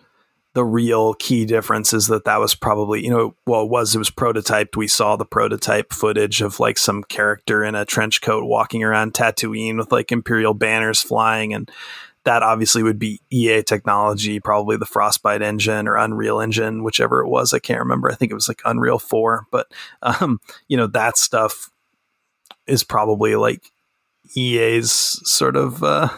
the real key difference is that that was probably, you know, well, it was it was prototyped. We saw the prototype footage of like some character in a trench coat walking around Tatooine with like imperial banners flying and that obviously would be EA technology, probably the Frostbite engine or Unreal Engine, whichever it was. I can't remember. I think it was like Unreal 4, but um, you know, that stuff is probably like EA's sort of uh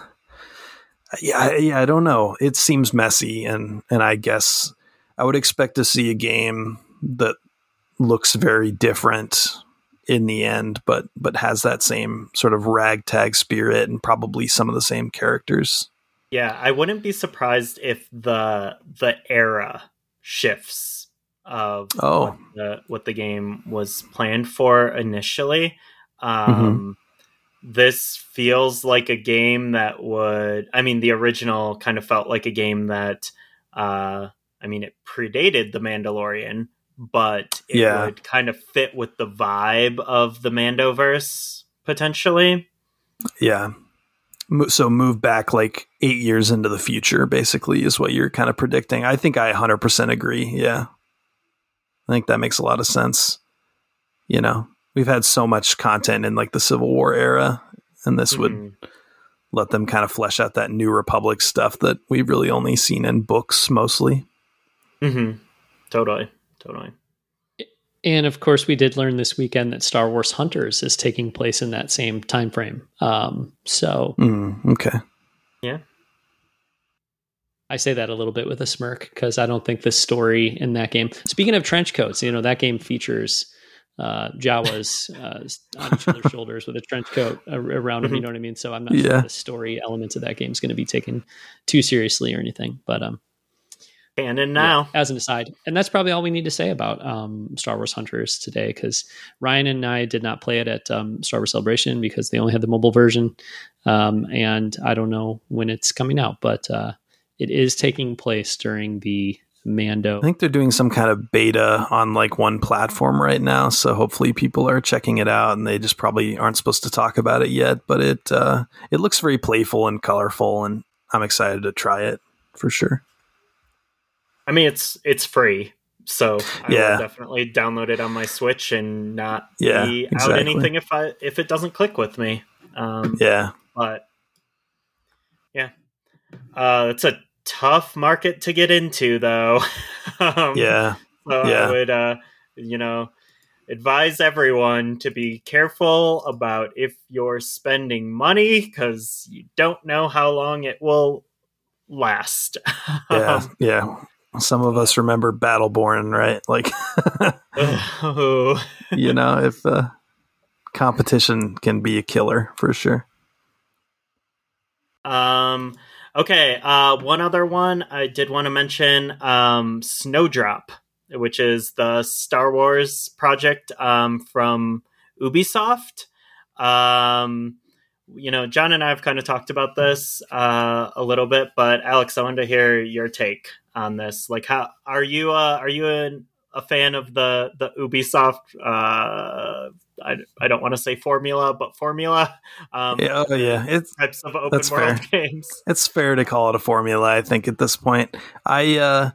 yeah, I- yeah, I don't know. It seems messy and and I guess I would expect to see a game that looks very different in the end, but but has that same sort of ragtag spirit and probably some of the same characters.
Yeah, I wouldn't be surprised if the the era shifts of
Oh.
what, the, what the game was planned for initially. Um,
Mm-hmm.
This feels like a game that would. I mean, the original kind of felt like a game that. Uh, I mean, it predated the Mandalorian, but it
Yeah.
would kind of fit with the vibe of the Mandoverse potentially.
Yeah. So move back like eight years into the future, basically, is what you're kind of predicting. I think I 100% agree. Yeah. I think that makes a lot of sense. You know, we've had so much content in like the Civil War era, and this would
Mhm.
let them kind of flesh out that New Republic stuff that we've really only seen in books mostly.
Mhm. Totally. Totally.
And of course, we did learn this weekend that Star Wars Hunters is taking place in that same time frame. Um, so
Mm, okay.
Yeah, I say that a little bit with a smirk because I don't think the story in that game. Speaking of trench coats, you know that game features uh, Jawas uh, on each other's shoulders with a trench coat around them. You know what I mean? So I'm not
Yeah.
sure the story elements of that game is going to be taken too seriously or anything. But um,
Canon now.
yeah, as an aside, and that's probably all we need to say about um, Star Wars Hunters today because Ryan and I did not play it at um, Star Wars Celebration because they only had the mobile version, um, and I don't know when it's coming out, but uh, it is taking place during the Mando.
I think they're doing some kind of beta on like one platform right now, so hopefully people are checking it out, and they just probably aren't supposed to talk about it yet. But it uh, it looks very playful and colorful, and I'm excited to try it for sure.
I mean, it's it's free, so I
Yeah.
will definitely download it on my Switch and not
Yeah,
be out
exactly.
anything if I if it doesn't click with me. Um,
Yeah,
But yeah, uh, it's a tough market to get into, though. um,
yeah,
So
Yeah.
I would, uh, you know, advise everyone to be careful about if you're spending money because you don't know how long it will last.
yeah,
Um,
yeah. Some of us remember Battleborn, right? Like,
oh,
you know, if uh, competition can be a killer for sure.
um. Okay. Uh. One other one I did want to mention. Um. Snowdrop which is the Star Wars project um, from Ubisoft. Um, you know, John and I have kind of talked about this uh, a little bit, but Alex, I wanted to hear your take on this. Like, how are you? Uh, are you an, a fan of the the Ubisoft? Uh, I, I don't want to say formula, but formula.
Um, yeah, oh, yeah, it's
types of open world fair. games.
It's fair to call it a formula. I think at this point, I uh,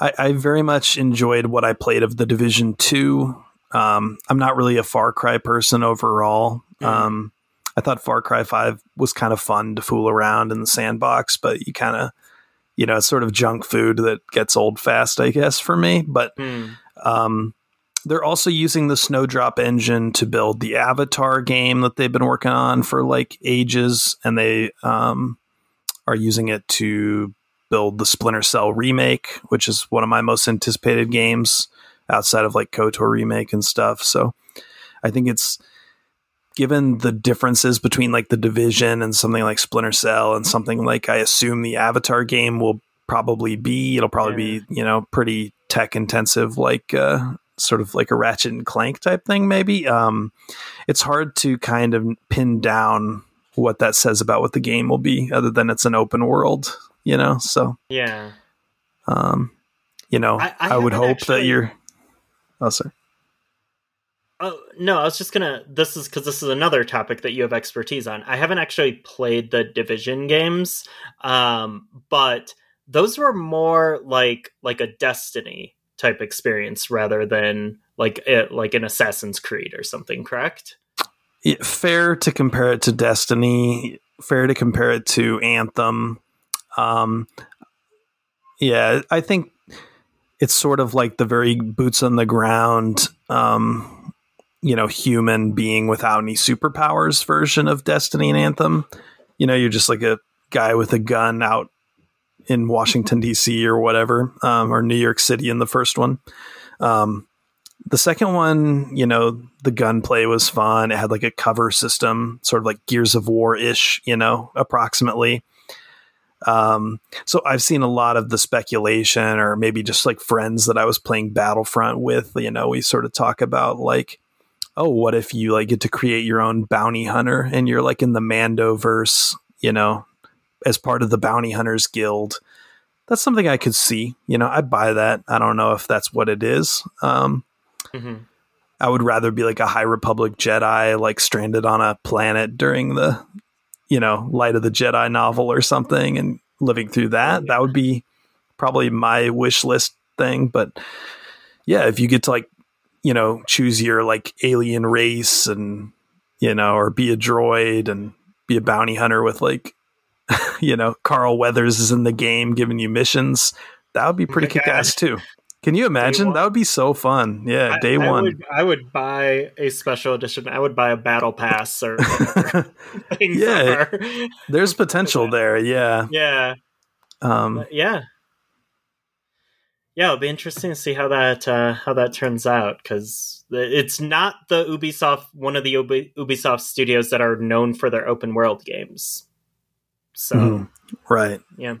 I, I very much enjoyed what I played of the Division Two. Um, I'm not really a Far Cry person overall. Mm. Um, I thought Far Cry 5 was kind of fun to fool around in the sandbox, but you kind of, you know, it's sort of junk food that gets old fast, I guess, for me. But mm. um, they're also using the Snowdrop engine to build the Avatar game that they've been working on for like ages. And they um, are using it to build the Splinter Cell remake, which is one of my most anticipated games outside of like KOTOR remake and stuff. So I think it's given the differences between like the division and something like Splinter Cell and something like I assume the Avatar game will probably be, it'll probably yeah. be, you know, pretty tech intensive, like uh, sort of like a Ratchet and Clank type thing, maybe. Um, it's hard to kind of pin down what that says about what the game will be, other than it's an open world, you know. So
yeah,
um, you know, I, I, I would hope actually... that you're. Oh, sorry.
Oh no, I was just gonna. This is because this is another topic that you have expertise on. I haven't actually played the Division games, um, but those were more like like a Destiny type experience rather than like it, like an Assassin's Creed or something. Correct?
Yeah, fair to compare it to Destiny. Fair to compare it to Anthem. Um, yeah, I think it's sort of like the very boots on the ground. Um, you know, human being without any superpowers version of Destiny and Anthem. You know, you're just like a guy with a gun out in Washington D.C. or whatever, um, or New York City in the first one. Um, the second one, you know, the gunplay was fun. It had like a cover system, sort of like Gears of War ish, you know, approximately. Um, so I've seen a lot of the speculation, or maybe just like friends that I was playing Battlefront with. You know, we sort of talk about like oh, what if you like get to create your own bounty hunter and you're like in the Mando verse, you know, as part of the bounty hunters guild. That's something I could see. You know, I'd buy that. I don't know if that's what it is. Um, mm-hmm. I would rather be like a High Republic Jedi, like stranded on a planet during the, you know, Light of the Jedi novel or something and living through that. That would be probably my wish list thing. But yeah, if you get to like you know, choose your like alien race and, you know, or be a droid and be a bounty hunter with like, you know, Carl Weathers is in the game giving you missions. That would be pretty kick ass too. Can you imagine? That would be so fun. Yeah, I, day
I
one.
Would, I would buy a special edition. I would buy a battle pass or
yeah. There's potential there. Yeah.
Yeah. Um, yeah yeah, it'll be interesting to see how that uh, how that turns out because it's not the Ubisoft one of the Ubisoft studios that are known for their open world games. So mm,
right,
yeah,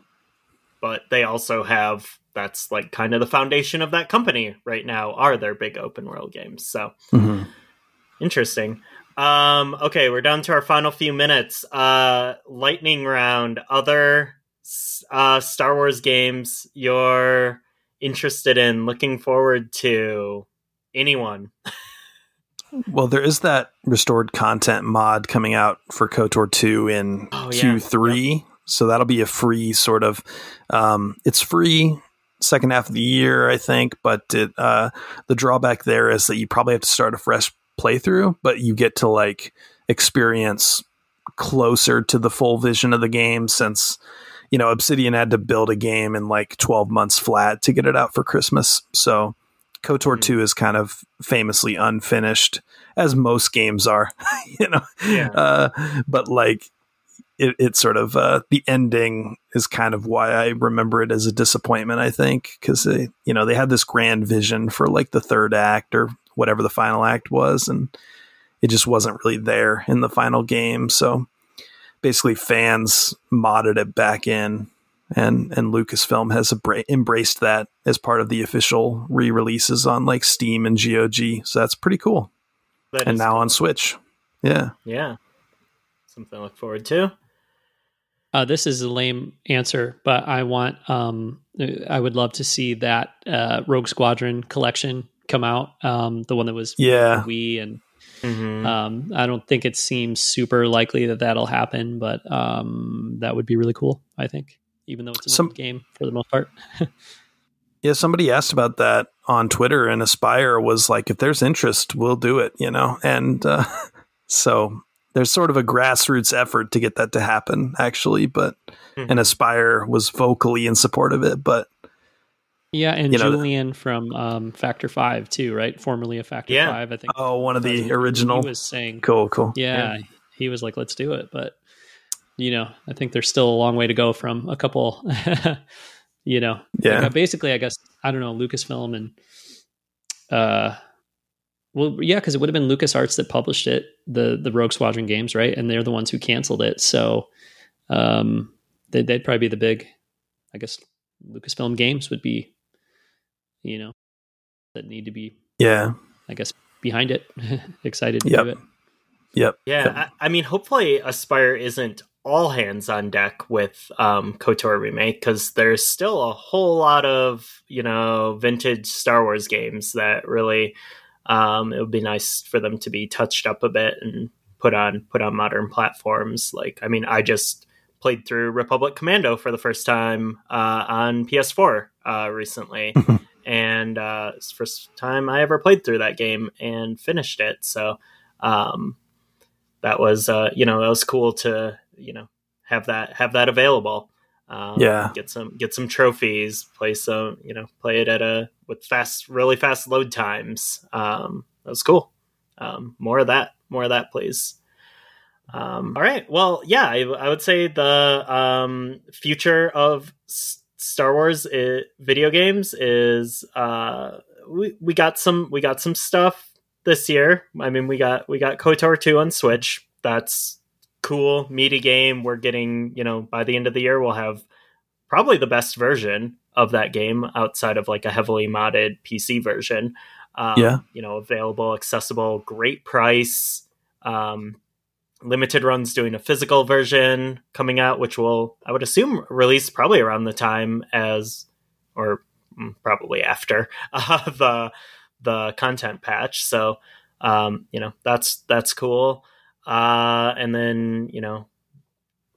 but they also have that's like kind of the foundation of that company right now are their big open world games. So mm-hmm. interesting. Um, okay, we're down to our final few minutes. Uh, lightning round. Other uh, Star Wars games. Your interested in, looking forward to anyone.
well, there is that restored content mod coming out for KOTOR 2 in oh, yeah. Q3. Yep. So that'll be a free sort of um, it's free second half of the year, I think, but it, uh, the drawback there is that you probably have to start a fresh playthrough, but you get to like experience closer to the full vision of the game since you know, Obsidian had to build a game in like 12 months flat to get it out for Christmas. So KOTOR mm-hmm. 2 is kind of famously unfinished, as most games are, you know. Yeah. Uh, but like, it, it sort of, uh, the ending is kind of why I remember it as a disappointment, I think, because they, you know, they had this grand vision for like the third act or whatever the final act was, and it just wasn't really there in the final game. So, basically fans modded it back in and and Lucasfilm has abra- embraced that as part of the official re-releases on like Steam and GOG. So that's pretty cool.
That
and now
cool.
on Switch. Yeah.
yeah, something to look forward to.
Uh, this is a lame answer, but I want. Um, I would love to see that uh, Rogue Squadron collection come out. Um, the one that was
Yeah.
Wii, and
Mhm.
um, I don't think it seems super likely that that'll happen, but um, that would be really cool. I think, even though it's a
Some-
game for the most part.
Yeah, somebody asked about that on Twitter, and Aspyr was like, "If there's interest, we'll do it," you know. And uh, so there's sort of a grassroots effort to get that to happen, actually. But
Mhm.
and Aspyr was vocally in support of it, but
Yeah, and
You know,
Julian from um, Factor Five too, right? Formerly a Factor
Yeah.
Five, I think.
oh, one of the original.
He was saying,
cool, cool.
yeah, he was like, "Let's do it," but you know, I think there's still a long way to go from a couple. you know,
Yeah.
Like, basically, I guess I don't know Lucasfilm and uh, well, yeah, because it would have been LucasArts that published it, the the Rogue Squadron games, right? And they're the ones who canceled it, so um, they, they'd probably be the big, I guess, Lucasfilm games would be, you know, that need to be,
Yeah,
I guess, behind it, excited to
Yep.
do it.
yep.
Yeah, I, I mean, hopefully Aspyr isn't all hands on deck with um, KOTOR remake because there's still a whole lot of you know vintage Star Wars games that really um, it would be nice for them to be touched up a bit and put on put on modern platforms. Like, I mean, I just played through Republic Commando for the first time uh, on PS4 uh, recently. And uh, it's the first time I ever played through that game and finished it. So, um, that was uh, you know that was cool to you know have that have that available. Um,
Yeah.
get some get some trophies, play some you know play it at a with fast really fast load times. Um, that was cool. Um, more of that, more of that, please. Um, all right, well, yeah, I, I would say the um, future of S- Star Wars i video games is uh, we we got some we got some stuff this year. I mean, we got we got KOTOR 2 on Switch. That's cool, meaty game. We're getting, you know, by the end of the year we'll have probably the best version of that game outside of like a heavily modded PC version. Um,
Yeah.
you know, available, accessible, great price. Um, limited runs doing a physical version coming out, which will I would assume release probably around the time as or mm, probably after uh, the the content patch. So um, you know that's that's cool. Uh, and then you know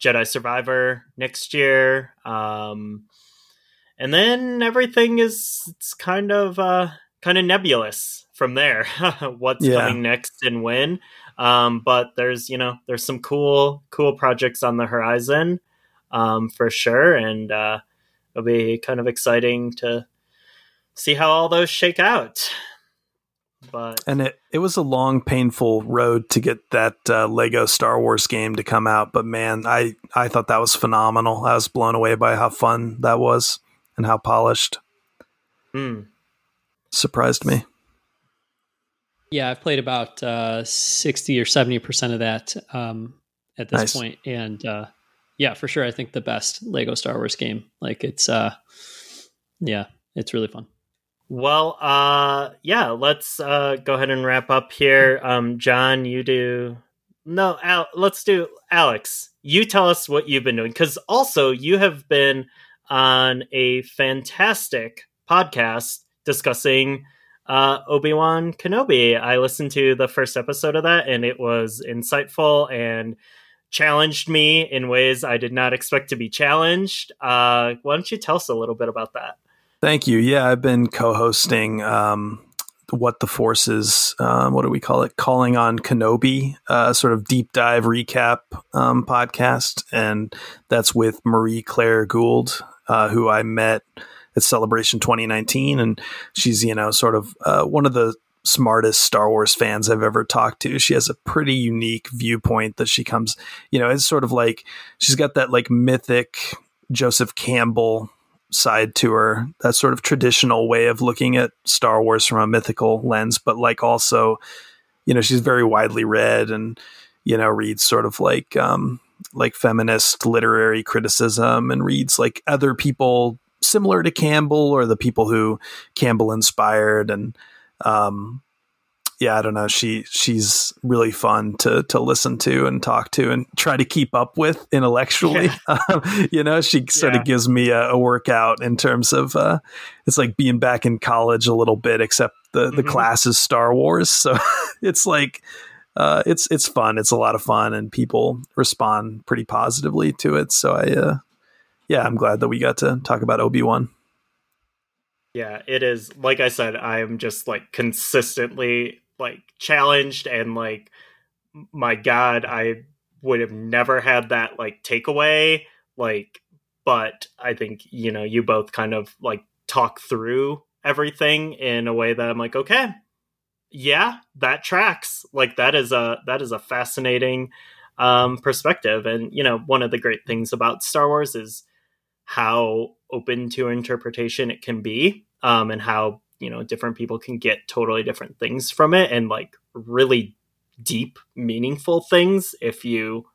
Jedi Survivor next year. Um, and then everything is it's kind of uh, kind of nebulous from there. What's
Yeah.
coming next and when? Um, but there's you know there's some cool cool projects on the horizon um, for sure, and uh, it'll be kind of exciting to see how all those shake out. But
And it, it was a long, painful road to get that uh, Lego Star Wars game to come out. But man, I, I thought that was phenomenal. I was blown away by how fun that was and how polished.
hmm.
Surprised me.
Yeah, I've played about uh, sixty or seventy percent of that um, at this
Nice.
point, and uh, yeah, for sure, I think the best Lego Star Wars game. Like it's, uh, yeah, it's really fun.
Well, uh, yeah, let's uh, go ahead and wrap up here. Um, John, you do. No, Al- let's do Alex. You tell us what you've been doing because also you have been on a fantastic podcast discussing uh, Obi Wan Kenobi. I listened to the first episode of that and it was insightful and challenged me in ways I did not expect to be challenged. Uh, why don't you tell us a little bit about that?
Thank you. Yeah, I've been co-hosting um, what the forces. Um, what do we call it? Calling on Kenobi, uh, sort of deep dive recap um, podcast, and that's with Marie Claire Gould, uh, who I met at Celebration 2019, and she's you know sort of uh, one of the smartest Star Wars fans I've ever talked to. She has a pretty unique viewpoint that she comes, you know, it's sort of like she's got that like mythic Joseph Campbell side to her, that sort of traditional way of looking at Star Wars from a mythical lens, but like also, you know, she's very widely read and, you know, reads sort of like, um, like feminist literary criticism and reads like other people similar to Campbell or the people who Campbell inspired and um, yeah, I don't know. She she's really fun to to listen to and talk to and try to keep up with intellectually. Yeah. Um, you know, she sort yeah. of gives me a, a, workout in terms of uh, it's like being back in college a little bit, except the mm-hmm. the class is Star Wars, so it's like. Uh, it's it's fun. It's a lot of fun, and people respond pretty positively to it. So I, uh, yeah, I'm glad that we got to talk about Obi Wan.
Yeah, it is. Like I said, I'm just like consistently like challenged and like my god i would have never had that like takeaway like but i think you know you both kind of like talk through everything in a way that i'm like okay yeah that tracks like that is a that is a fascinating um perspective and you know one of the great things about star wars is how open to interpretation it can be um and how you know different people can get totally different things from it and like really deep meaningful things if you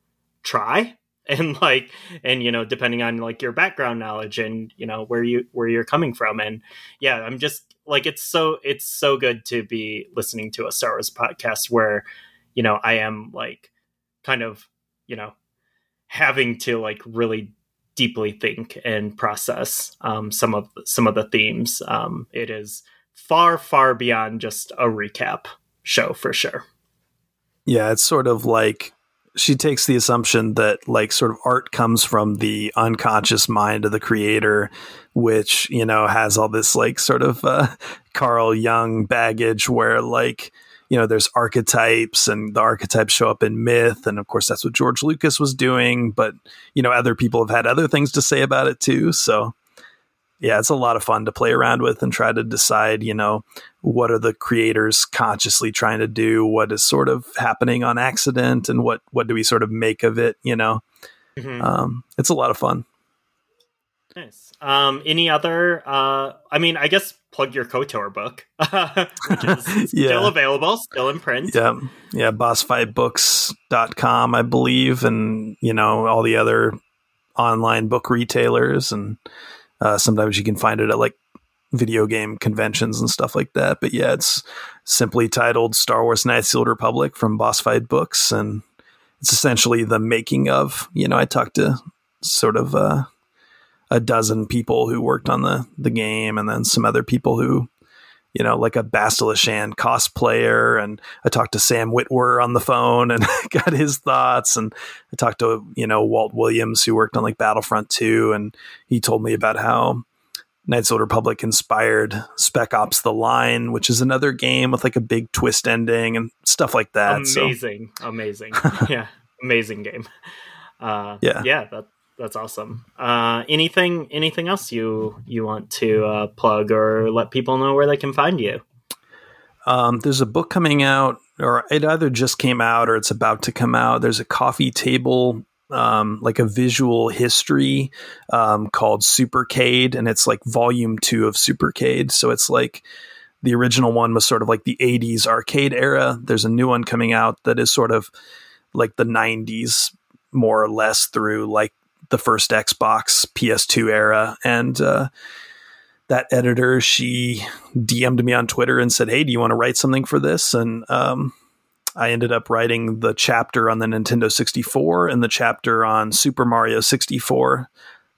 try. And like and you know depending on like your background knowledge and you know where you where you're coming from. And yeah i'm just like it's so it's so good to be listening to a star wars podcast where you know i am like kind of you know having to like really deeply think and process um, some of some of the themes um, it is far, far beyond just a recap show for sure.
Yeah, it's sort of like she takes the assumption that like sort of art comes from the unconscious mind of the creator, which, you know, has all this like sort of uh, Carl Jung baggage where like, you know, there's archetypes and the archetypes show up in myth. And of course, that's what George Lucas was doing. But, you know, other people have had other things to say about it too. So yeah, it's a lot of fun to play around with and try to decide, you know, what are the creators consciously trying to do, what is sort of happening on accident, and what what do we sort of make of it, you know. Mm-hmm. Um, it's a lot of fun.
Nice. Um, any other? Uh, I mean, I guess plug your Kotor book, which is yeah. still available, still in print.
Yeah, yeah. Bossfightbooks.com, I believe, and you know all the other online book retailers and uh, sometimes you can find it at like video game conventions and stuff like that. But yeah, it's simply titled Star Wars Knights of the Old Republic from Boss Fight Books. And it's essentially the making of, you know, I talked to sort of uh, a dozen people who worked on the, the game and then some other people who, you know, like a Bastila Shan cosplayer. And I talked to Sam Witwer on the phone and got his thoughts. And I talked to, you know, Walt Williams, who worked on like Battlefront 2. And he told me about how Knights of the Republic inspired Spec Ops The Line, which is another game with like a big twist ending and stuff like that.
Amazing. So. Amazing. yeah. Amazing game. Uh, yeah. Yeah. That, that's awesome. Uh, anything anything else you you want to uh, plug or let people know where they can find you?
Um, there's a book coming out, or it either just came out or it's about to come out. There's a coffee table, um, like a visual history um, called Supercade, and it's like volume two of Supercade. So it's like the original one was sort of like the 80s arcade era. There's a new one coming out that is sort of like the 90s more or less through like the first Xbox PS2 era. And uh, that editor, she DM'd me on Twitter and said, Hey, do you want to write something for this? And um, I ended up writing the chapter on the Nintendo 64 and the chapter on Super Mario 64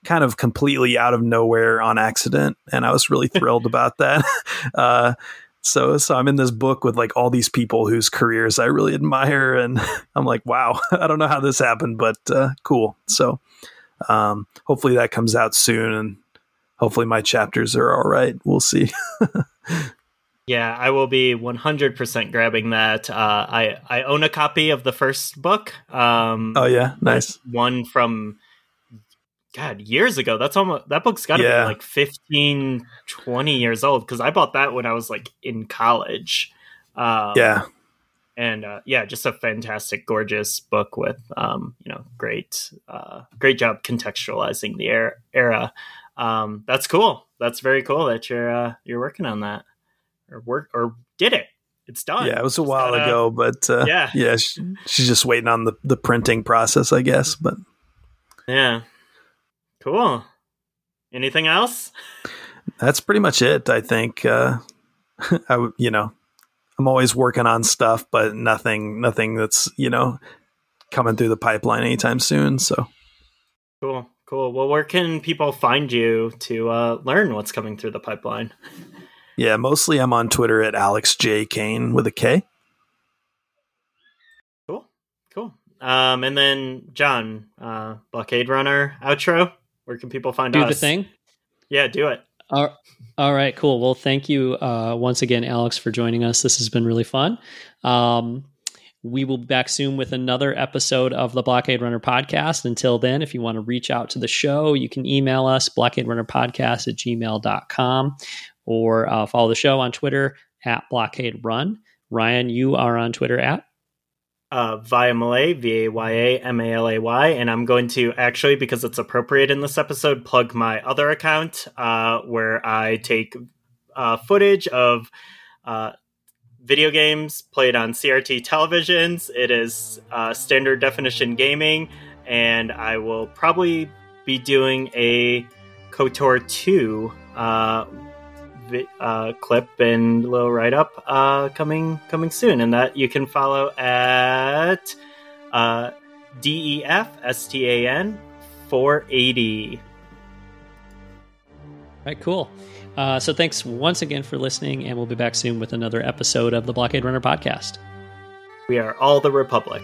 kind of completely out of nowhere on accident. And I was really thrilled about that. Uh, so, so I'm in this book with like all these people whose careers I really admire. And I'm like, wow, I don't know how this happened, but uh, cool. So, um, hopefully that comes out soon, and hopefully my chapters are all right. We'll see.
yeah, I will be 100% grabbing that. Uh, I I own a copy of the first book. Um,
oh yeah, nice
one from. God, years ago. That's almost that book's got to yeah. be like 15, 20 years old because I bought that when I was like in college.
Um, yeah,
and uh, yeah, just a fantastic, gorgeous book with um, you know great, uh, great job contextualizing the era. era. Um, that's cool. That's very cool that you're uh, you're working on that or work or did it. it's done.
Yeah, it was a while ago, but uh,
Yeah.
yeah, she, she's just waiting on the the printing process, I guess. But
Yeah. Cool. Anything else?
that's pretty much it. I think. Uh, I w- you know, I'm always working on stuff, but nothing, nothing that's you know coming through the pipeline anytime soon. So
Cool. Cool. Well, where can people find you to uh, learn what's coming through the pipeline?
yeah, mostly I'm on Twitter at Alex J Kane with a K.
Cool. Cool. Um, and then John, uh, Blockade Runner outro. Where can people find
Do
us?
the thing.
Yeah, do it.
All, all right, cool. Well, thank you uh, once again, Alex, for joining us. This has been really fun. Um, we will be back soon with another episode of the Blockade Runner podcast. Until then, if you want to reach out to the show, you can email us, blockaderunnerpodcast at gmail.com, or uh, follow the show on Twitter at Blockade Run. Ryan, you are on Twitter at
uh, via Malay, V A Y A M A L A Y, and I'm going to actually, because it's appropriate in this episode, plug my other account uh, where I take uh, footage of uh, video games played on CRT televisions. It is uh, standard definition gaming, and I will probably be doing a KOTOR 2 uh, uh, clip and little write up uh, coming coming soon, and that you can follow at uh, D E F S T A N four eighty.
Right, cool. Uh, so thanks once again for listening, and we'll be back soon with another episode of the Blockade Runner podcast.
We are all the Republic.